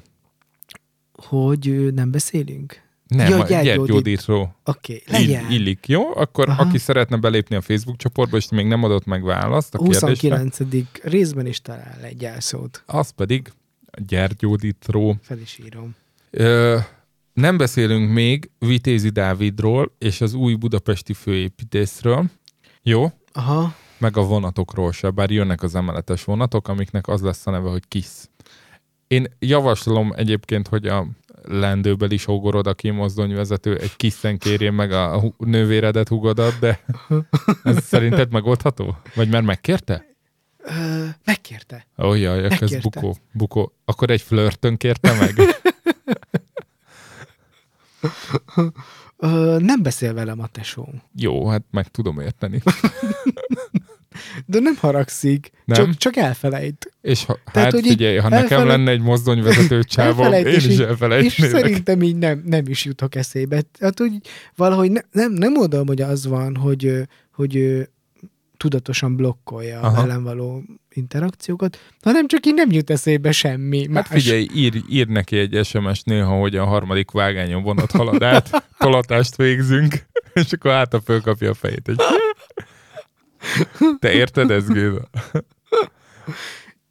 Hogy nem beszélünk? Nem, Ja. Gyergyóditról. Oké, okay, legyen. Ill- illik, jó? Akkor Aha. aki szeretne belépni a Facebook csoportba, és még nem adott meg választ a kérdésre, 29. részben is talál egy elszót. az pedig a Gyergyóditról. Fel is írom. Ö, nem beszélünk még Vitézi Dávidról és az új budapesti főépítészről. Jó? Aha, Meg a vonatokról se, bár jönnek az emeletes vonatok, amiknek az lesz a neve, hogy KISZ. Én javaslom egyébként, hogy a lendőbeli sógorod, aki mozdonyvezető, egy kiszen kérjen meg a nővéredet, hugodat, de ez szerinted megoldható? Vagy már megkérte? Ö, megkérte. Ó, oh, jaj, ez bukó, bukó. Akkor egy flörtön kérte meg? Ö, nem beszél velem a tesó. Jó, hát meg tudom érteni. De nem haragszik, Nem? Csak, csak elfelejt. És ha, Tehát, hát hogy figyelj, ha nekem elfelejt- lenne egy mozdonyvezető csávom, én is így- És elfelejtnélek. szerintem így nem, nem is jutok eszébe. Hát úgy valahogy ne, nem, nem mondom, hogy az van, hogy, hogy tudatosan blokkolja a Aha. velem való interakciókat, hanem csak így nem jut eszébe semmi. Hát figyelj, ír, ír neki egy SMS néha, hogy a harmadik vágányon vonat halad át, tolatást végzünk, és akkor át a fölkapja a fejét. Egy... Te érted ezt, Géza?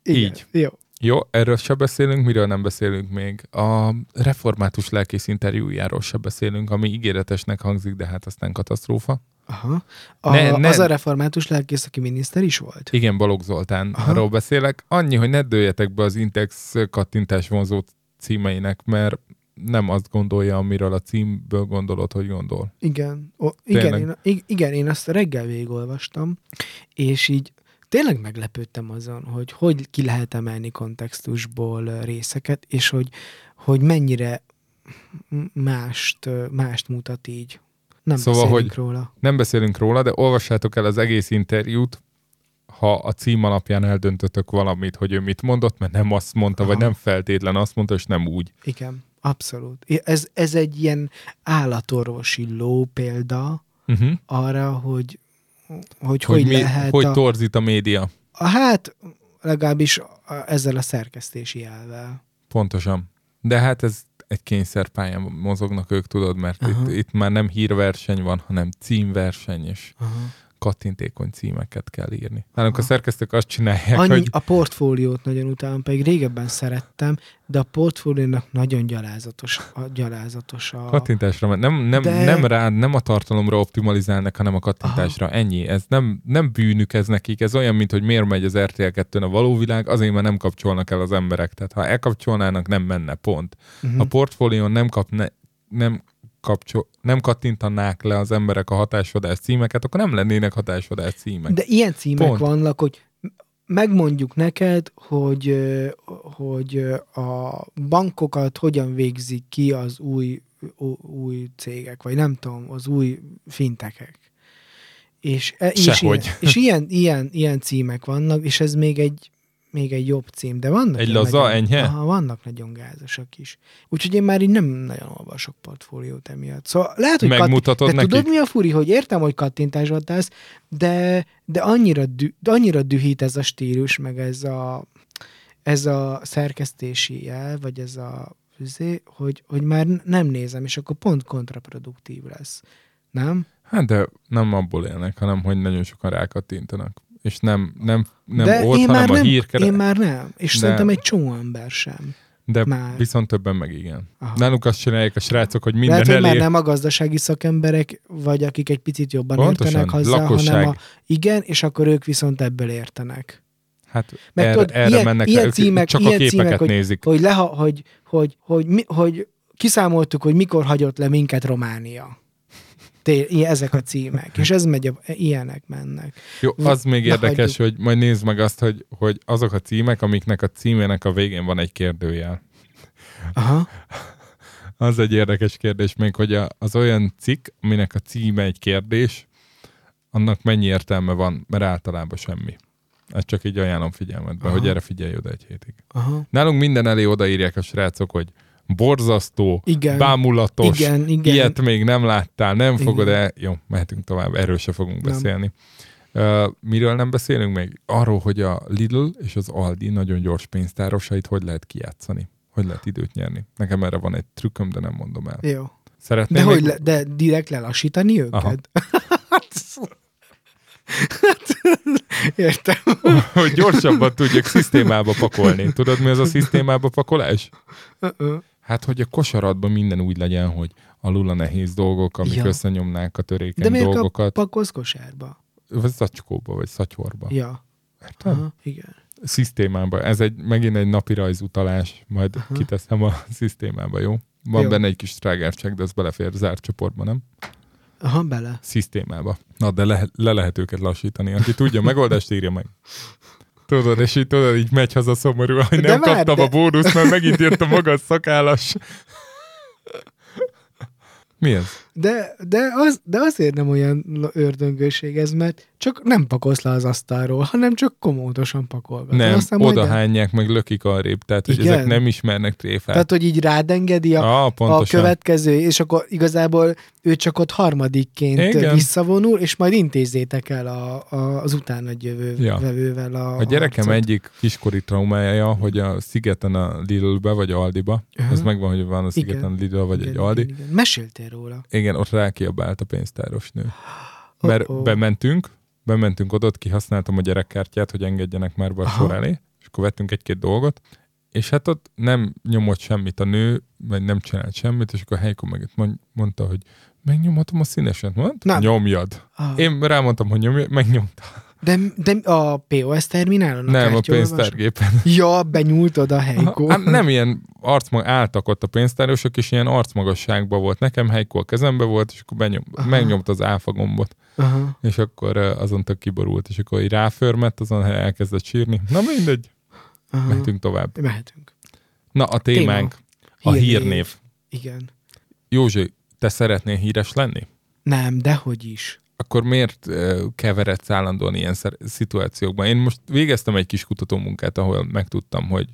Így. Jó. Jó, erről se beszélünk, miről nem beszélünk még. A református lelkész interjújáról se beszélünk, ami ígéretesnek hangzik, de hát aztán katasztrófa. Aha. A, Ne- ne- Az a református lelkész, aki miniszter is volt? Igen, Balogh Zoltánról beszélek. Annyi, hogy ne dőljetek be az Intex kattintás vonzó címeinek, mert nem azt gondolja, amiről a címből gondolod, hogy gondol. Igen, o, igen, én, ig- igen, én azt reggel végigolvastam, és így tényleg meglepődtem azon, hogy hogy ki lehet emelni kontextusból részeket, és hogy, hogy mennyire mást, mást mutat így. Nem Szóval, beszélünk hogy- róla. Nem beszélünk róla, de olvassátok el az egész interjút, ha a cím alapján eldöntötök valamit, hogy ő mit mondott, mert nem azt mondta, vagy Aha. nem feltétlen azt mondta, és nem úgy. Igen, abszolút. Ez, ez egy ilyen állatorvosi ló példa Uh-huh. arra, hogy hogy, hogy, Hogy, mi, lehet hogy a, torzít a média. a, hát legalábbis a, ezzel a szerkesztési elvel. Pontosan. De hát ez egy kényszerpályán mozognak ők, tudod, mert Aha. itt, itt már nem hírverseny van, hanem címverseny, és Aha. Kattintékony címeket kell írni. Nálunk a szerkesztők azt csinálják, Annyi, hogy A portfóliót nagyon utálom, pedig régebben szerettem, de a portfóliónak nagyon gyalázatos a, gyalázatos a... kattintásra, nem, nem, De- nem rád, nem a tartalomra optimalizálnak, hanem a kattintásra. Aha. Ennyi. Ez nem, nem bűnük ez nekik. Ez olyan, mint hogy miért megy az RTL 2 a való világ, azért, mert nem kapcsolnak el az emberek. Tehát ha elkapcsolnának, nem menne, pont. Mhm. A portfólión nem kapne, nem kapcsol, nem kattintanák le az emberek a hatásodás címeket, akkor nem lennének hatásodás címek. De ilyen címek Pont. Vannak, hogy megmondjuk neked, hogy, hogy a bankokat hogyan végzik ki az új, új cégek, vagy nem tudom, az új fintekek. És, e- és, Sehogy. ilyen, és ilyen, ilyen, ilyen címek vannak, és ez még egy, még egy jobb cím, de vannak Egy laza, nagyon, enyhe? Aha, vannak nagyon gázosak is. Úgyhogy én már így nem nagyon olvasok portfóliót emiatt. Szóval lehet, hogy Megmutatod de nekik? tudod, mi a furi, hogy értem, hogy kattintásod állsz, de, de annyira, dü, de annyira dühít ez a stílus, meg ez a, ez a szerkesztési jel, vagy ez a hogy, hogy már nem nézem, és akkor pont kontraproduktív lesz. Nem? Hát de nem abból élnek, hanem hogy nagyon sokan rákattintanak. És nem, nem, nem de ott, én hanem már a nem, hírkere. én már nem. És De- szerintem egy csomó ember sem. De már. viszont többen meg igen. Aha. Nálunk azt csinálják a srácok, hogy minden Lehet, hogy már elé... nem a gazdasági szakemberek, vagy akik egy picit jobban Pontosan, értenek hozzá, lakosság. hanem a, igen, és akkor ők viszont ebből értenek. Hát Meg erre, tudod, erre ilyen- mennek ilyen le, címek- csak ilyen a képeket címek, hogy- nézik. hogy, leha, hogy, hogy, hogy, mi, hogy kiszámoltuk, hogy mikor hagyott le minket Románia. Té, ezek a címek. És ez megy, a, ilyenek mennek. Jó, az még Na, érdekes, hagyjuk. hogy majd nézd meg azt, hogy, hogy azok a címek, amiknek a címének a végén van egy kérdőjel. Aha. Az egy érdekes kérdés még, hogy az olyan cikk, aminek a címe egy kérdés, annak mennyi értelme van, mert általában semmi. Ezt csak így ajánlom figyelmetbe, Aha. hogy erre figyelj oda egy hétig. Aha. Nálunk minden elé odaírják a srácok, hogy borzasztó, Igen. bámulatos, Igen, igen. ilyet még nem láttál, nem Igen. fogod el... Jó, mehetünk tovább, erről se fogunk Nem. beszélni. Uh, miről nem beszélünk még? Arról, hogy a Lidl és az Aldi nagyon gyors pénztárosait hogy lehet kijátszani. Hogy lehet időt nyerni. Nekem erre van egy trükköm, de nem mondom el. Jó. Szeretném De, még... hogy le, de direkt lelassítani őket? Értem. hogy gyorsabban tudjak szisztémába pakolni. Tudod, mi az a szisztémába pakolás? Uh-uh. Hát, hogy a kosaratban minden úgy legyen, hogy alul a nehéz dolgok, amik Ja. összenyomnák a De törékeny miért dolgokat. pakolsz kosárba? Vagy zacskóba, vagy szatyorba. Ja. Érted? Aha, igen. Szisztémába. Ez egy, megint egy napi rajzutalás, majd Aha. kiteszem a szisztémába, jó? Van Jó. benne egy kis trágárcsek, de ez belefér zárt csoportba, nem? Aha, bele. Szisztémába. Na, de le, le lehet őket lassítani. Aki tudja megoldást, írja meg. Tudod, és így tudod, így megy haza szomorú, hogy De nem várj, kaptam de- a bónusz, mert megint jött a magas szakállas. Mi ez? De, de, az, de azért nem olyan ördöngőség ez, mert csak nem pakolsz le az asztalról, hanem csak komótosan pakolgatod. Nem, Aztán majd oda el- hányják, meg lökik arrébb. Tehát, hogy ezek nem ismernek tréfát. Tehát, hogy így rádengedi a, ah, a pontosan. következő, és akkor igazából ő csak ott harmadikként Igen. visszavonul, és majd intézzétek el a, a, az utána jövő Ja. vevővel a A gyerekem harcot. egyik kiskori traumája, hogy a szigeten a Lidl-be, vagy Aldiba, Aha. ez megvan, hogy van a szigeten Igen. Lidl, vagy Igen, egy Aldi. Igen. Meséltél róla. Igen, ott rákiabált a pénztáros nő. Mert Oh-oh. bementünk, bementünk oda, ott kihasználtam a gyerekkártyát, hogy engedjenek már be a sor elé, és akkor vettünk egy-két dolgot, és hát ott nem nyomott semmit a nő, vagy nem csinált semmit, és akkor Heiko meg mond- mondta, hogy megnyomhatom a színeset, mondta? Nem. Nyomjad. Ah. Én rámondtam, hogy nyomja, megnyomta. De, de a POS terminálon? nem, a pénztárgépen. Ja, benyújtod a Heiko. Hát nem ilyen arcmag, álltak ott a pénztárosok, és ilyen arcmagasságban volt. Nekem Heiko a kezembe volt, és akkor benyom, megnyomt az áfa gombot. Aha. És akkor azon tök kiborult, és akkor így ráförmett, azon elkezdett sírni. Na mindegy, Aha. mehetünk tovább. Mehetünk. Na a témánk, a Hírnév. hírnév. Igen. Józsi, te szeretnél híres lenni? Nem, dehogy is. Akkor miért keveredsz állandóan ilyen szituációkban? Én most végeztem egy kis kutatómunkát, ahol megtudtam, hogy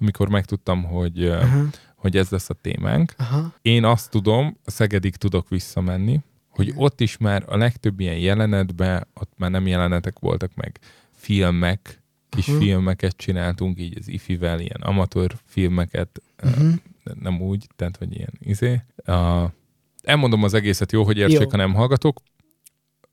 amikor megtudtam, hogy, uh, Aha. hogy ez lesz a témánk, Aha. én azt tudom, a Szegedig tudok visszamenni, hogy Igen. ott is már a legtöbb ilyen jelenetben, ott már nem jelenetek voltak meg, filmek, kis Mhm. filmeket csináltunk, így az ifivel, ilyen amatőr filmeket, Uh-huh. uh, nem úgy, tehát, hogy ilyen izé. Uh, elmondom az egészet jó, hogy értsék, Jó. ha nem hallgatok.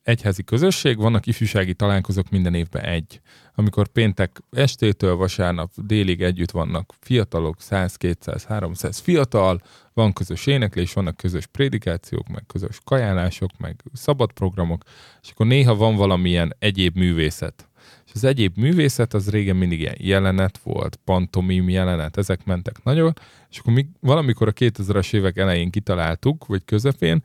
Egyházi közösség, vannak ifjúsági találkozók minden évben egy. Amikor péntek estétől vasárnap délig együtt vannak fiatalok, 100, 200, 300 fiatal, van közös éneklés, vannak közös prédikációk, meg közös kajálások, meg szabad programok, és akkor néha van valamilyen egyéb művészet. És az egyéb művészet az régen mindig ilyen jelenet volt, pantomim jelenet, ezek mentek nagyon, és akkor mi valamikor a 2000-es évek elején kitaláltuk, vagy közepén,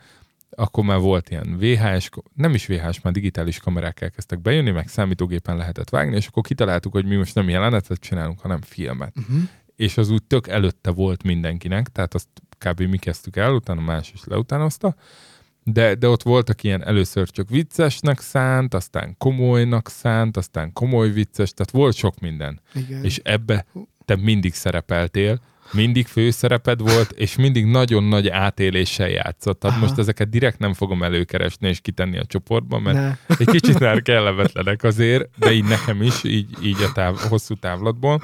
akkor már volt ilyen VHS, nem is VHS, már digitális kamerák elkezdtek bejönni, meg számítógépen lehetett vágni, és akkor kitaláltuk, hogy mi most nem jelenetet csinálunk, hanem filmet. Uh-huh. És az úgy tök előtte volt mindenkinek, tehát azt kb. mi kezdtük el, utána más is leutánozta, de, de ott voltak ilyen először csak viccesnek szánt, aztán komolynak szánt, aztán komoly vicces, tehát volt sok minden. Igen. És ebbe te mindig szerepeltél, mindig főszereped volt, és mindig nagyon nagy átéléssel játszott. Tehát Aha. most ezeket direkt nem fogom előkeresni és kitenni a csoportba, mert ne. egy kicsit már kellemetlenek azért, de így nekem is, így, így a táv, hosszú távlatból.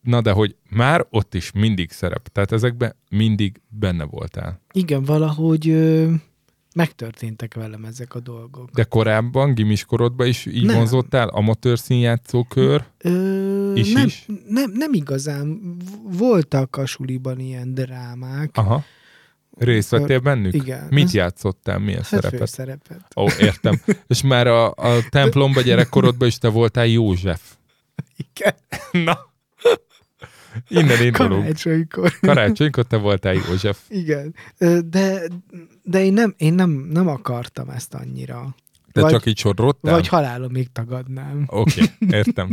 Na de hogy már ott is mindig szerep, tehát ezekben mindig benne voltál. Igen, valahogy megtörténtek velem ezek a dolgok. De korábban, gimiskorodban is így Nem. vonzottál, amatőr színjátszó kör, Ö, Is nem, is? Nem, nem igazán. Voltak a suliban ilyen drámák. aha, részt vettél bennük? Igen. Mit Ez- játszottál, milyen Hát szerepet? főszerepet. Ó, értem. És már a, a templomba gyerekkorodban is te voltál József. Igen. Na, innen indulunk. Karácsonykor. Karácsonykor te voltál József. Igen. De, de én, nem, én nem, nem akartam ezt annyira. Te Vagy- csak így sodródtál? Vagy halálomig tagadnám. Oké, okay, értem.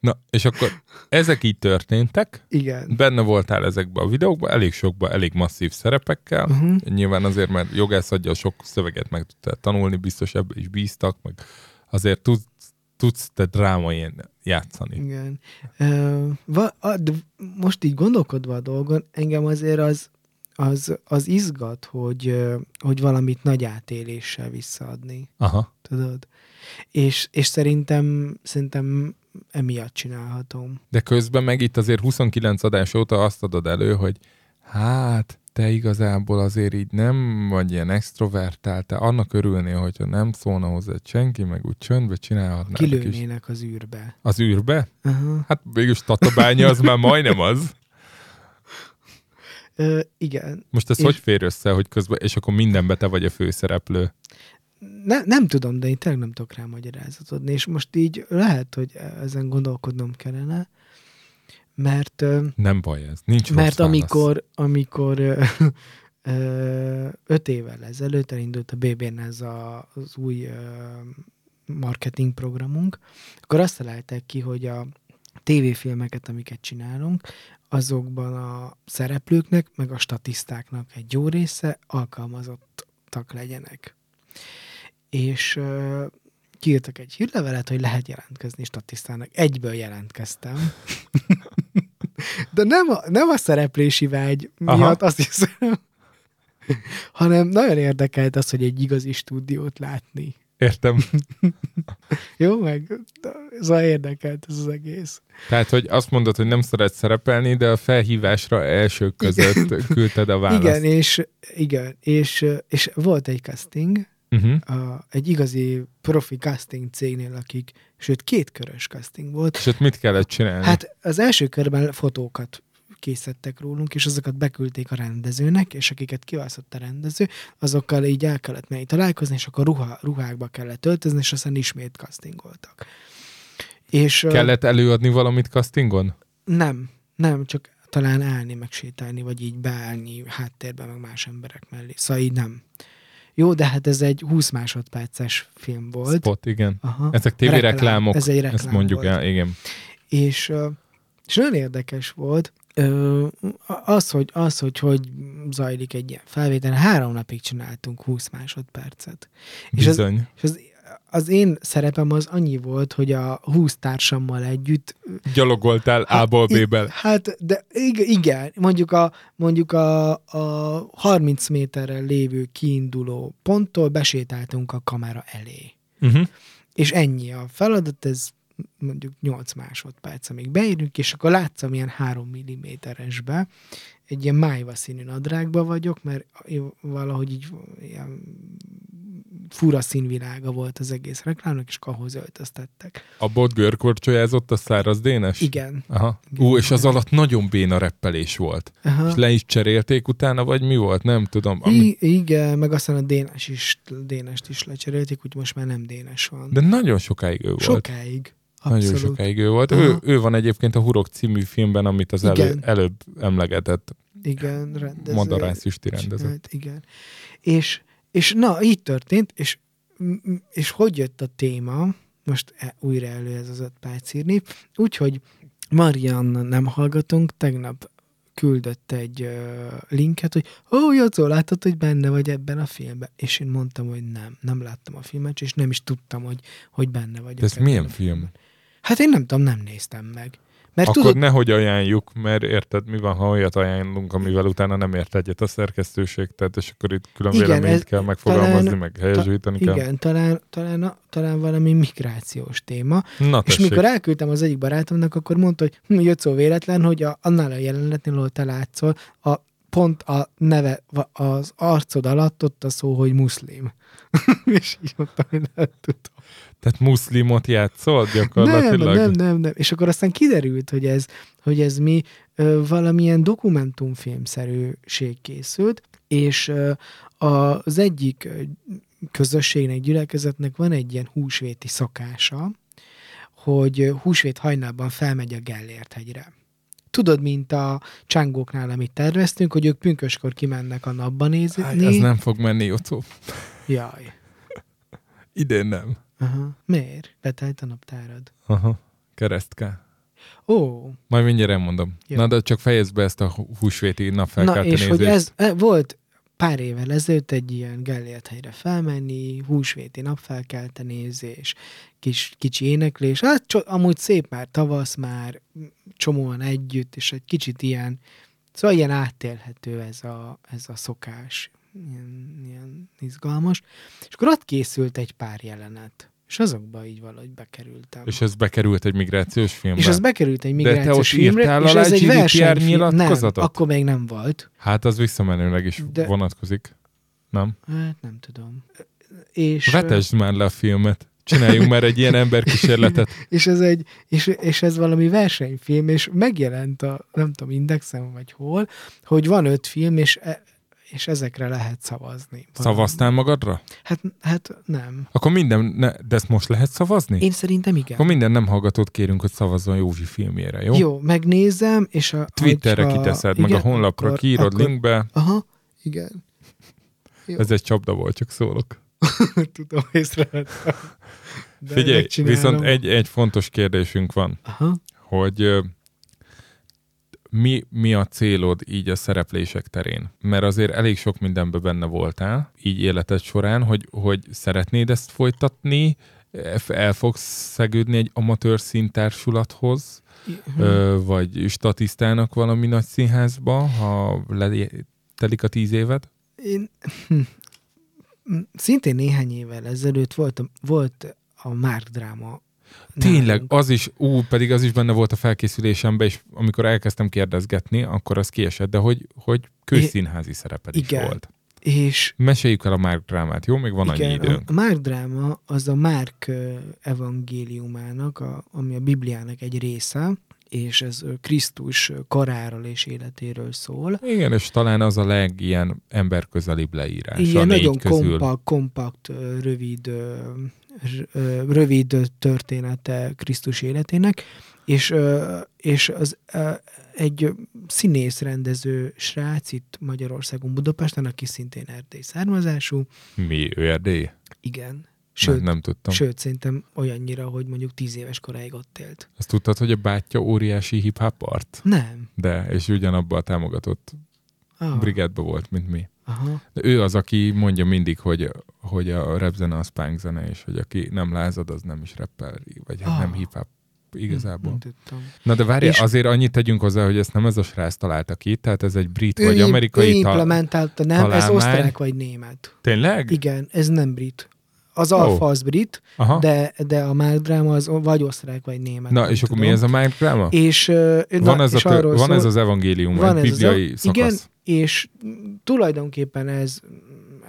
Na, és akkor ezek így történtek, Igen. benne voltál ezekben a videókban, elég sokban, elég masszív szerepekkel. Uh-huh. Nyilván azért, mert jogász adja sok szöveget meg tudtál tanulni, biztos ebbe is bíztak, meg azért tudsz, tudsz te drámain játszani. Igen. Ö, va, a, de most így gondolkodva a dolgon, engem azért az, az, az izgat, hogy, hogy valamit nagy átéléssel visszaadni. Aha. Tudod? És, és szerintem, szerintem emiatt csinálhatom. De közben meg itt azért 29 adás óta azt adod elő, hogy hát te igazából azért így nem vagy ilyen extrovertál, te annak örülnél, hogyha nem szólna hozzá senki, meg úgy csöndbe csinálhatnád. Kilőnének az űrbe. Az űrbe? Aha. Hát végülis Tatabánya az már majdnem az. Ö, igen. Most ez És- hogy fér össze, hogy közben, és akkor mindenbe te vagy a főszereplő? Ne, nem tudom, de én tényleg nem tudok rá magyarázatot adni, és most így lehet, hogy ezen gondolkodnom kellene, mert, Nem baj ez, nincs mert amikor, amikor öt évvel ezelőtt elindult a BB-n ez a, az új marketing programunk, akkor azt találták ki, hogy a tévéfilmeket, amiket csinálunk, azokban a szereplőknek, meg a statisztáknak egy jó része alkalmazottak legyenek. És ö, kiírtak egy hírlevelet, hogy lehet jelentkezni statisztának. Egyből jelentkeztem. De nem a, nem a szereplési vágy miatt, Aha. azt hiszem, hanem nagyon érdekelt az, hogy egy igazi stúdiót látni. Értem. Jó, meg szóval érdekelt ez az egész. Tehát, hogy azt mondod, hogy nem szeret szerepelni, de a felhívásra elsők között küldted a választ. Igen, és, igen és, és volt egy casting, Uh-huh. a, egy igazi profi casting cégnél, akik, sőt két körös casting volt. És ott mit kellett csinálni? Hát az első körben fotókat készítettek rólunk, és azokat beküldték a rendezőnek, és akiket kiválasztott a rendező, azokkal így el kellett menni találkozni, és akkor ruha, ruhákba kellett öltözni, és aztán ismét castingoltak. És Kellett előadni valamit castingon? nem, nem, csak talán állni, meg sétálni, vagy így beállni háttérben, meg más emberek mellé. Szóval így nem. Jó, de hát ez egy 20 másodperces film volt. Spot, igen. Aha. Ezek tévéreklámok, Ez egy ezt reklám mondjuk volt. el, igen. És, és nagyon érdekes volt az, hogy, az, hogy hogy zajlik egy ilyen felvétel. Három napig csináltunk 20 másodpercet. És az, Bizony. és az, az én szerepem az annyi volt, hogy a 20 társammal együtt Gyalogoltál A-ból i- B-bel. Hát, de ig- igen, mondjuk a, mondjuk a, a 30 méterrel lévő kiinduló ponttól besétáltunk a kamera elé. Uh-huh. És ennyi a feladat, ez mondjuk 8 másodperc, amíg beérünk, és akkor látszom ilyen 3 mm-esbe, egy ilyen májva színű nadrágba vagyok, mert valahogy így ilyen fura színvilága volt az egész reklámnak, és akkor ahhoz öltöztettek. A bot görkorcsolyázott a száraz dénes? Igen. Aha. Igen. Ú, és az alatt nagyon béna reppelés volt. Aha. És le is cserélték utána, vagy mi volt? Nem tudom. Ami... I- igen, meg aztán a Dénes is, Dénest is lecserélték, úgy most már nem Dénes van. De nagyon sokáig ő volt. Sokáig. Nagyon Abszolút. sokáig ő volt. Aha. Ő, ő van egyébként a Hurok című filmben, amit az elő, előbb emlegetett Igen, rendező. Madarász Isti rendező. csinált, Igen. És, és na, így történt, és, és hogy jött a téma, most e- újra elő ez az öt perc írni, úgyhogy Marianna nem hallgatunk, tegnap küldött egy ö, linket, hogy ó, Jacó, láttad, hogy benne vagy ebben a filmben? És én mondtam, hogy nem, nem láttam a filmet, és nem is tudtam, hogy, hogy benne vagyok. De ez milyen film? Hát én nem tudom, nem néztem meg. Mert Akkor tudod, nehogy ajánljuk, mert érted, mi van, ha olyat ajánlunk, amivel utána nem ért egyet a szerkesztőség, tehát és akkor itt külön Igen, véleményt ez- kell megfogalmazni, talán- meg helyesíteni kell. igen, talán, talán, talán valami migrációs téma. Na És tessék, mikor elküldtem az egyik barátomnak, akkor mondta, hogy hm, Jocó véletlen, hogy a, annál a jelenetnél, ahol te látszol, a, pont a neve, az arcod alatt ott a szó, hogy muszlim. és így mondtam, hogy nem tudom. tehát muszlimot játszol Nem, gyakorlatilag? nem, nem, nem. És akkor aztán kiderült, hogy ez, hogy ez mi ö, valamilyen dokumentumfilmszerűség készült, és ö, az egyik közösségnek, gyülekezetnek van egy ilyen húsvéti szokása, hogy húsvét hajnalban felmegy a Gellért hegyre. Tudod, mint a csángóknál, amit terveztünk, hogy ők pünköskor kimennek a napba nézni. Áj, ez nem fog menni, Jocó. Jaj. Idén nem. Aha. Miért? Betelt a naptárad. Aha. Keresztká. Ó, Majd mindjárt elmondom. Jó. Na, de csak fejezd be ezt a hú- húsvéti Na, napfelkelte és hogy nézést. ez e, volt pár évvel ezelőtt egy ilyen Gellért helyre felmenni, húsvéti napfelkelte nézés, kis, kicsi éneklés, hát cso- amúgy szép már, tavasz már, csomóan együtt, és egy kicsit ilyen, szóval ilyen átélhető ez a, ez a szokás, ilyen, ilyen izgalmas. És akkor ott készült egy pár jelenet. És azokba így valahogy bekerültem. És ez bekerült egy migrációs filmbe? És ez bekerült egy De te migrációs ott filmre, írtál és ez egy versenyfilm. Nem, nyilatkozatot? akkor még nem volt. Hát az visszamenőleg is De- vonatkozik. Nem? Hát nem tudom. És, Vetesd már le a filmet. Csináljunk már egy ilyen emberkísérletet. és ez egy, és, és ez valami versenyfilm, és megjelent a, nem tudom, Indexen vagy hol, hogy van öt film, és, e, és ezekre lehet szavazni. Szavaztál magadra? Hát, hát nem. Akkor minden, ne, de ezt most lehet szavazni? Én szerintem igen. Akkor minden nem hallgatót kérünk, hogy szavazzon Józsi filmjére, jó? Jó, megnézem, és a... Twitterre hogyha- kiteszed, meg a honlapra akkor- kiírod akkor- linkbe. Aha, igen. Jó. Ez egy csapda volt, csak szólok. Tudom, észrevettem. Figyelj, viszont egy, egy fontos kérdésünk van, Aha. hogy mi, mi a célod így a szereplések terén? Mert azért elég sok mindenben benne voltál, így életed során, hogy, hogy szeretnéd ezt folytatni, el fogsz szegődni egy amatőr színtársulathoz, Mhm. vagy statisztának valami nagy színházba, ha letelik a tíz évad? Én, szintén néhány évvel ezelőtt volt, a- volt a Márk dráma. Tényleg, az is, ú, pedig az is benne volt a felkészülésemben, és amikor elkezdtem kérdezgetni, akkor az kiesett, de hogy, hogy közszínházi szereped is Igen. volt. És Meséljük el a Márk drámát, jó? Még van annyi igen, időnk. a Márk dráma az a Márk evangéliumának, a, ami a Bibliának egy része, és ez Krisztus ö, koráról és életéről szól. Igen, és talán az a legilyen emberközelibb leírás Ilyen négy nagyon közül. kompakt, kompakt, rövid, rövid története Krisztus életének, és, és az egy színész rendező srác itt Magyarországon, Budapesten, aki szintén erdély származású. Mi, ő Erdély? Igen. Sőt, nem, nem tudtam. Sőt. szerintem olyannyira, hogy mondjuk tíz éves koráig ott élt. Azt tudtad, hogy a bátyja óriási hip-hop art? Nem. De, és ugyanabban a támogatott Ah, brigádban volt, mint mi. Aha. De ő az, aki mondja mindig, hogy, hogy a rap zene az punk zene, és hogy aki nem lázad, az nem is rappel, vagy hát Ah. nem hip-hop igazából. Nem tudtam. Na de várj, És- azért annyit tegyünk hozzá, hogy ezt nem ez a srác találta ki, tehát ez egy brit vagy ő, amerikai ő ta- implementálta, nem, talán ez osztrák vagy német. Tényleg? Igen, ez nem brit. Az alfa az brit, Aha. de, de a Márk dráma az vagy osztrák vagy német. Na, nem és akkor tudom. mi ez a Mike Drama? És, ö, Van, na, ez, a és arról van szól, ez az evangélium, van egy ez az bibliai a- szakasz. Igen, és tulajdonképpen ez,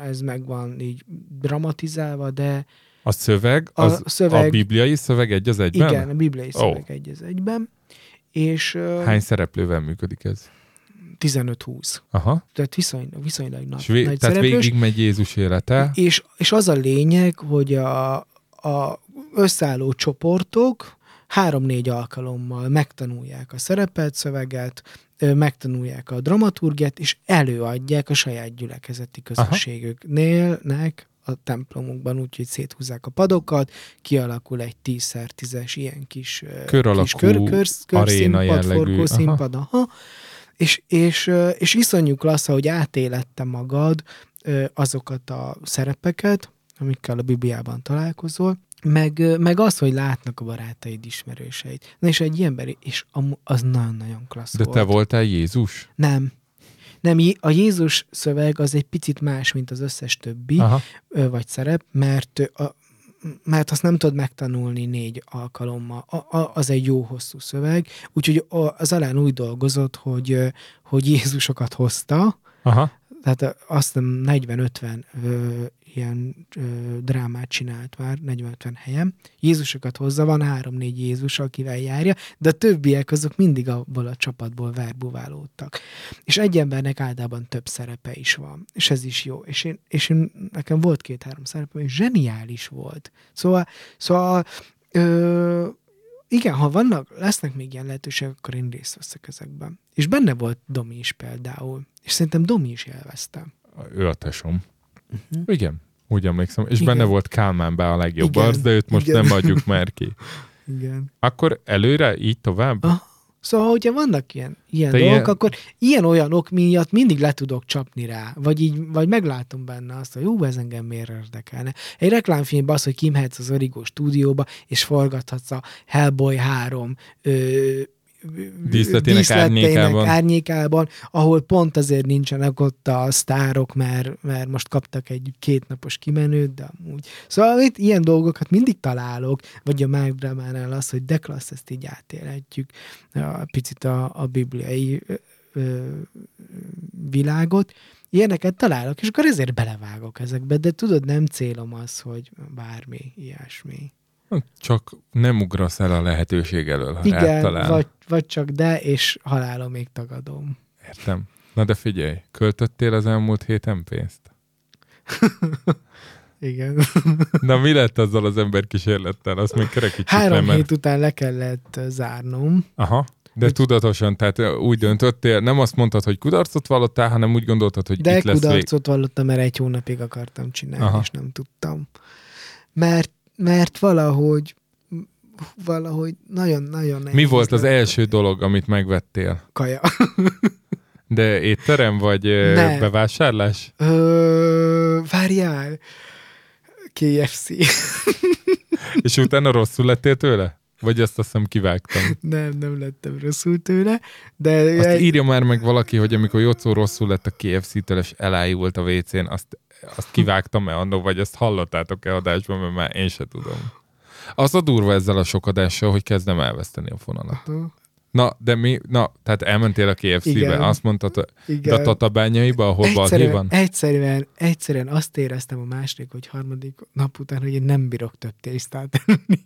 ez meg van így dramatizálva, de A szöveg, A az a, szöveg- a bibliai szöveg egy az egyben? igen, a bibliai Ó. szöveg egy az egyben. És Hány szereplővel működik ez? 15-20. Aha. Tehát viszonylag, viszonylag nagy, És vé- nagy tehát szereplős. végig megy Jézus élete. És, és az a lényeg, hogy a, a összeálló csoportok három-négy alkalommal megtanulják a szerepet, szöveget, megtanulják a dramaturgiát, és előadják a saját gyülekezeti közösségüknél, a templomukban, úgyhogy széthúzzák a padokat, kialakul egy 10x10-es ilyen kis, Kör alakú kis kör, kör, kör aréna színpad, jellegű, forgó aha. színpad, aha. És, és, és iszonyú klassz, hogy átélette magad azokat a szerepeket, amikkel a Bibliában találkozol, meg, meg az, hogy látnak a barátaid, ismerőseid. Na és egy ilyen emberi, és az nagyon-nagyon klassz De volt. te voltál Jézus? Nem. Nem, a Jézus szöveg az egy picit más, mint az összes többi, Aha. vagy szerep, mert, a, mert azt nem tudod megtanulni négy alkalommal. A, a, az egy jó hosszú szöveg, úgyhogy az alán úgy dolgozott, hogy, hogy Jézusokat hozta, Aha. Tehát azt hiszem 40-50 ö, ilyen ö, drámát csinált már, 40-50 helyen. Jézusokat hozza, van három-négy Jézus, akivel járja, de a többiek azok mindig abból a csapatból verbuválódtak. És egy embernek általában több szerepe is van, és ez is jó. És én, és én nekem volt két-három szerepe, és zseniális volt. Szóval, szóval ö, igen, ha vannak, lesznek még ilyen lehetőségek, akkor én részt veszek ezekben. És benne volt Domi is például. És szerintem Domi is élvezte. Ő a tesom. Uh-huh. Igen, úgy emlékszem. És Igen. benne volt Kálmán be a legjobb Igen, arc, de őt most igen. nem adjuk már ki. Igen. Akkor előre, így tovább? Ah, Szóval, hogyha vannak ilyen, ilyen Te dolgok, ilyen- akkor ilyen-olyanok miatt mindig le tudok csapni rá, vagy így, vagy meglátom benne azt, hogy jó, ez engem miért érdekelne. Egy reklámfilmben az, hogy kimhetsz az Origo stúdióba, és forgathatsz a Hellboy 3 ö, Díszletének árnyékában. árnyékában, ahol pont azért nincsenek ott a sztárok, mert, mert most kaptak egy kétnapos kimenőt, de amúgy. Szóval itt ilyen dolgokat mindig találok, vagy a Mike Dramánál az, hogy de klassz, ezt így átélhetjük a, picit a, a bibliai ö, ö, világot. Ilyeneket találok, és akkor ezért belevágok ezekbe, de tudod, nem célom az, hogy bármi, ilyesmi. Csak nem ugrasz el a lehetőség elől, ha Igen, eltalál. vagy, vagy csak de, és halálom még tagadom. Értem. Na de figyelj, költöttél az elmúlt héten pénzt? Igen. Na mi lett azzal az ember kísérlettel? Azt még kerekítsük Három le, mert... hét után le kellett zárnom. Aha. De Úgy- tudatosan, tehát úgy döntöttél, nem azt mondtad, hogy kudarcot vallottál, hanem úgy gondoltad, hogy De itt lesz vég. kudarcot vallottam, mert egy hónapig akartam csinálni. Aha. és nem tudtam. Mert, mert valahogy valahogy nagyon-nagyon nehéz Mi volt az első dolog, amit megvettél? Kaja. De étterem vagy ö, Nem. bevásárlás? Ö, várjál. KFC. És utána rosszul lettél tőle? Vagy azt azt hiszem kivágtam. nem, nem lettem rosszul tőle, de Azt írja már meg valaki, hogy amikor Jocó rosszul lett a KFC-től, és elájult a WC-n, azt, azt kivágtam-e annó, vagy ezt hallottátok-e adásban, mert már én se tudom. Az a durva ezzel a sok adással, hogy kezdem elveszteni a fonalat. Na, de mi, na, tehát elmentél a KFC-be, Igen. azt mondtad, de a igen. tatabányaiba, ahol egyszerűen, van? egyszerűen, egyszerűen azt éreztem a második, vagy harmadik nap után, hogy én nem bírok több tésztát enni.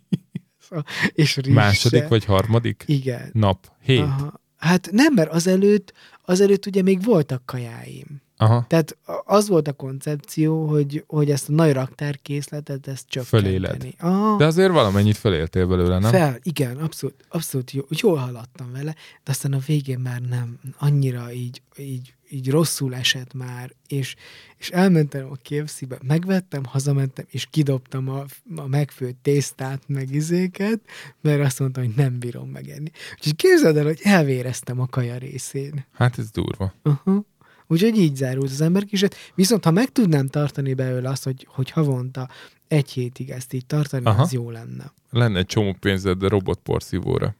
Szóval- és rizse. Második vagy harmadik Igen. nap? Hét? Aha. Hát nem, mert azelőtt, azelőtt ugye még voltak kajáim. Aha. Tehát az volt a koncepció, hogy, hogy ezt a nagy raktárkészletet, ezt csökkenteni. Föléled. Ah, De azért valamennyit feléltél belőle, nem? fel, igen, abszolút, abszolút jó, jól haladtam vele, de aztán a végén már nem, annyira így, így, így rosszul esett már, és, és elmentem a KFC-be, megvettem, hazamentem, és kidobtam a, a megfőtt tésztát, meg izéket, mert azt mondtam, hogy nem bírom megenni. Úgyhogy képzeld el, hogy elvéreztem a kaja részén. Hát ez durva. Uh-huh. Úgyhogy így zárult az ember kísérlet. Viszont ha meg tudnám tartani belőle azt, hogy, hogy havonta egy hétig ezt így tartani, Aha. az jó lenne. Lenne egy csomó pénzed de robotporszívóra.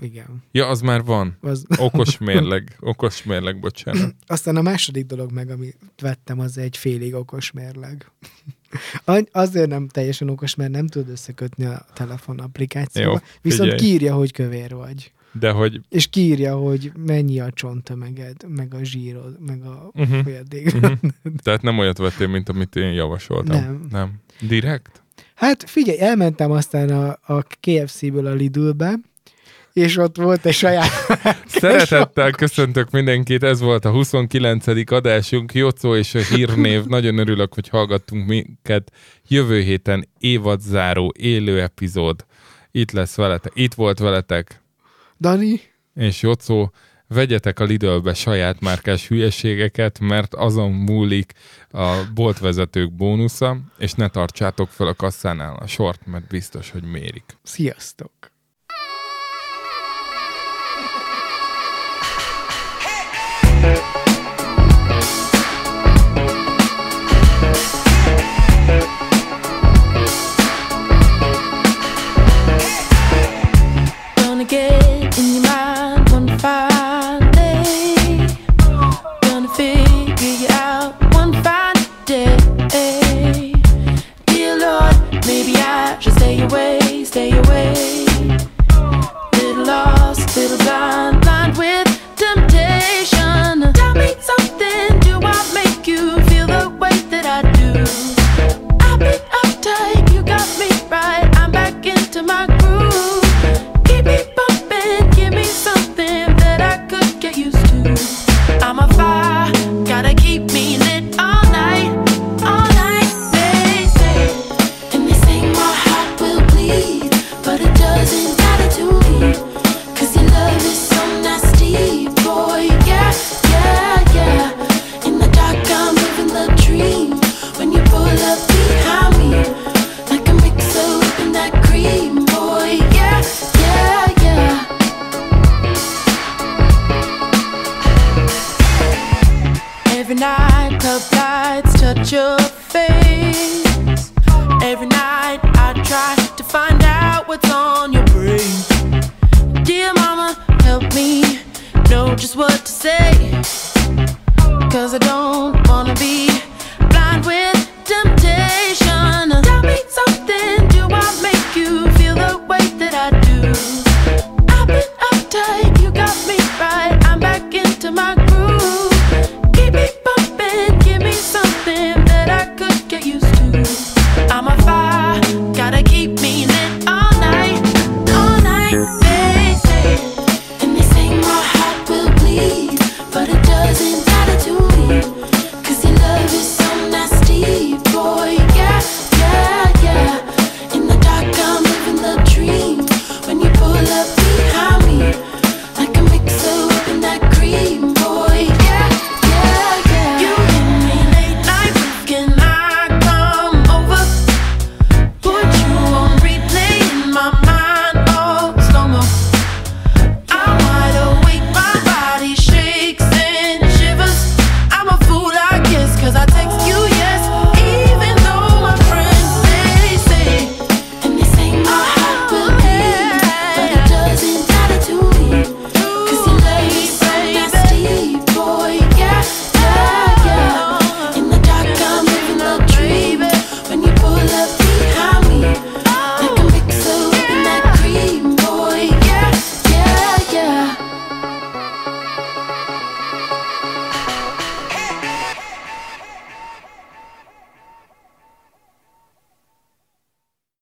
Igen. Ja, az már van. Az, Okos mérleg. Okos mérleg, bocsánat. aztán a második dolog meg, amit vettem, az egy félig okos mérleg. Azért nem teljesen okos, mert nem tudod összekötni a telefon applikációba. Jó, Viszont figyelj. kiírja, hogy kövér vagy. De hogy És kiírja, hogy mennyi a csonttömeged, meg a zsírod, meg a uh-huh. folyadék. Mhm. Tehát nem olyat vettél, mint amit én javasoltam. Nem. Nem. Direkt? Hát figyelj, elmentem aztán a, a KFC-ből a Lidlbe, és ott volt egy saját... Szeretettel köszöntök mindenkit, ez volt a 29. adásunk, Jocó és a hírnév. Nagyon örülök, hogy hallgattunk minket. Jövő héten évadzáró élő epizód. Itt lesz veletek, itt volt veletek, Dani, és Jocó, vegyetek a Lidlbe saját márkás hülyeségeket, mert azon múlik a boltvezetők bónusza, és ne tartsátok fel a kasszánál a sort, mert biztos, hogy mérik. sziasztok!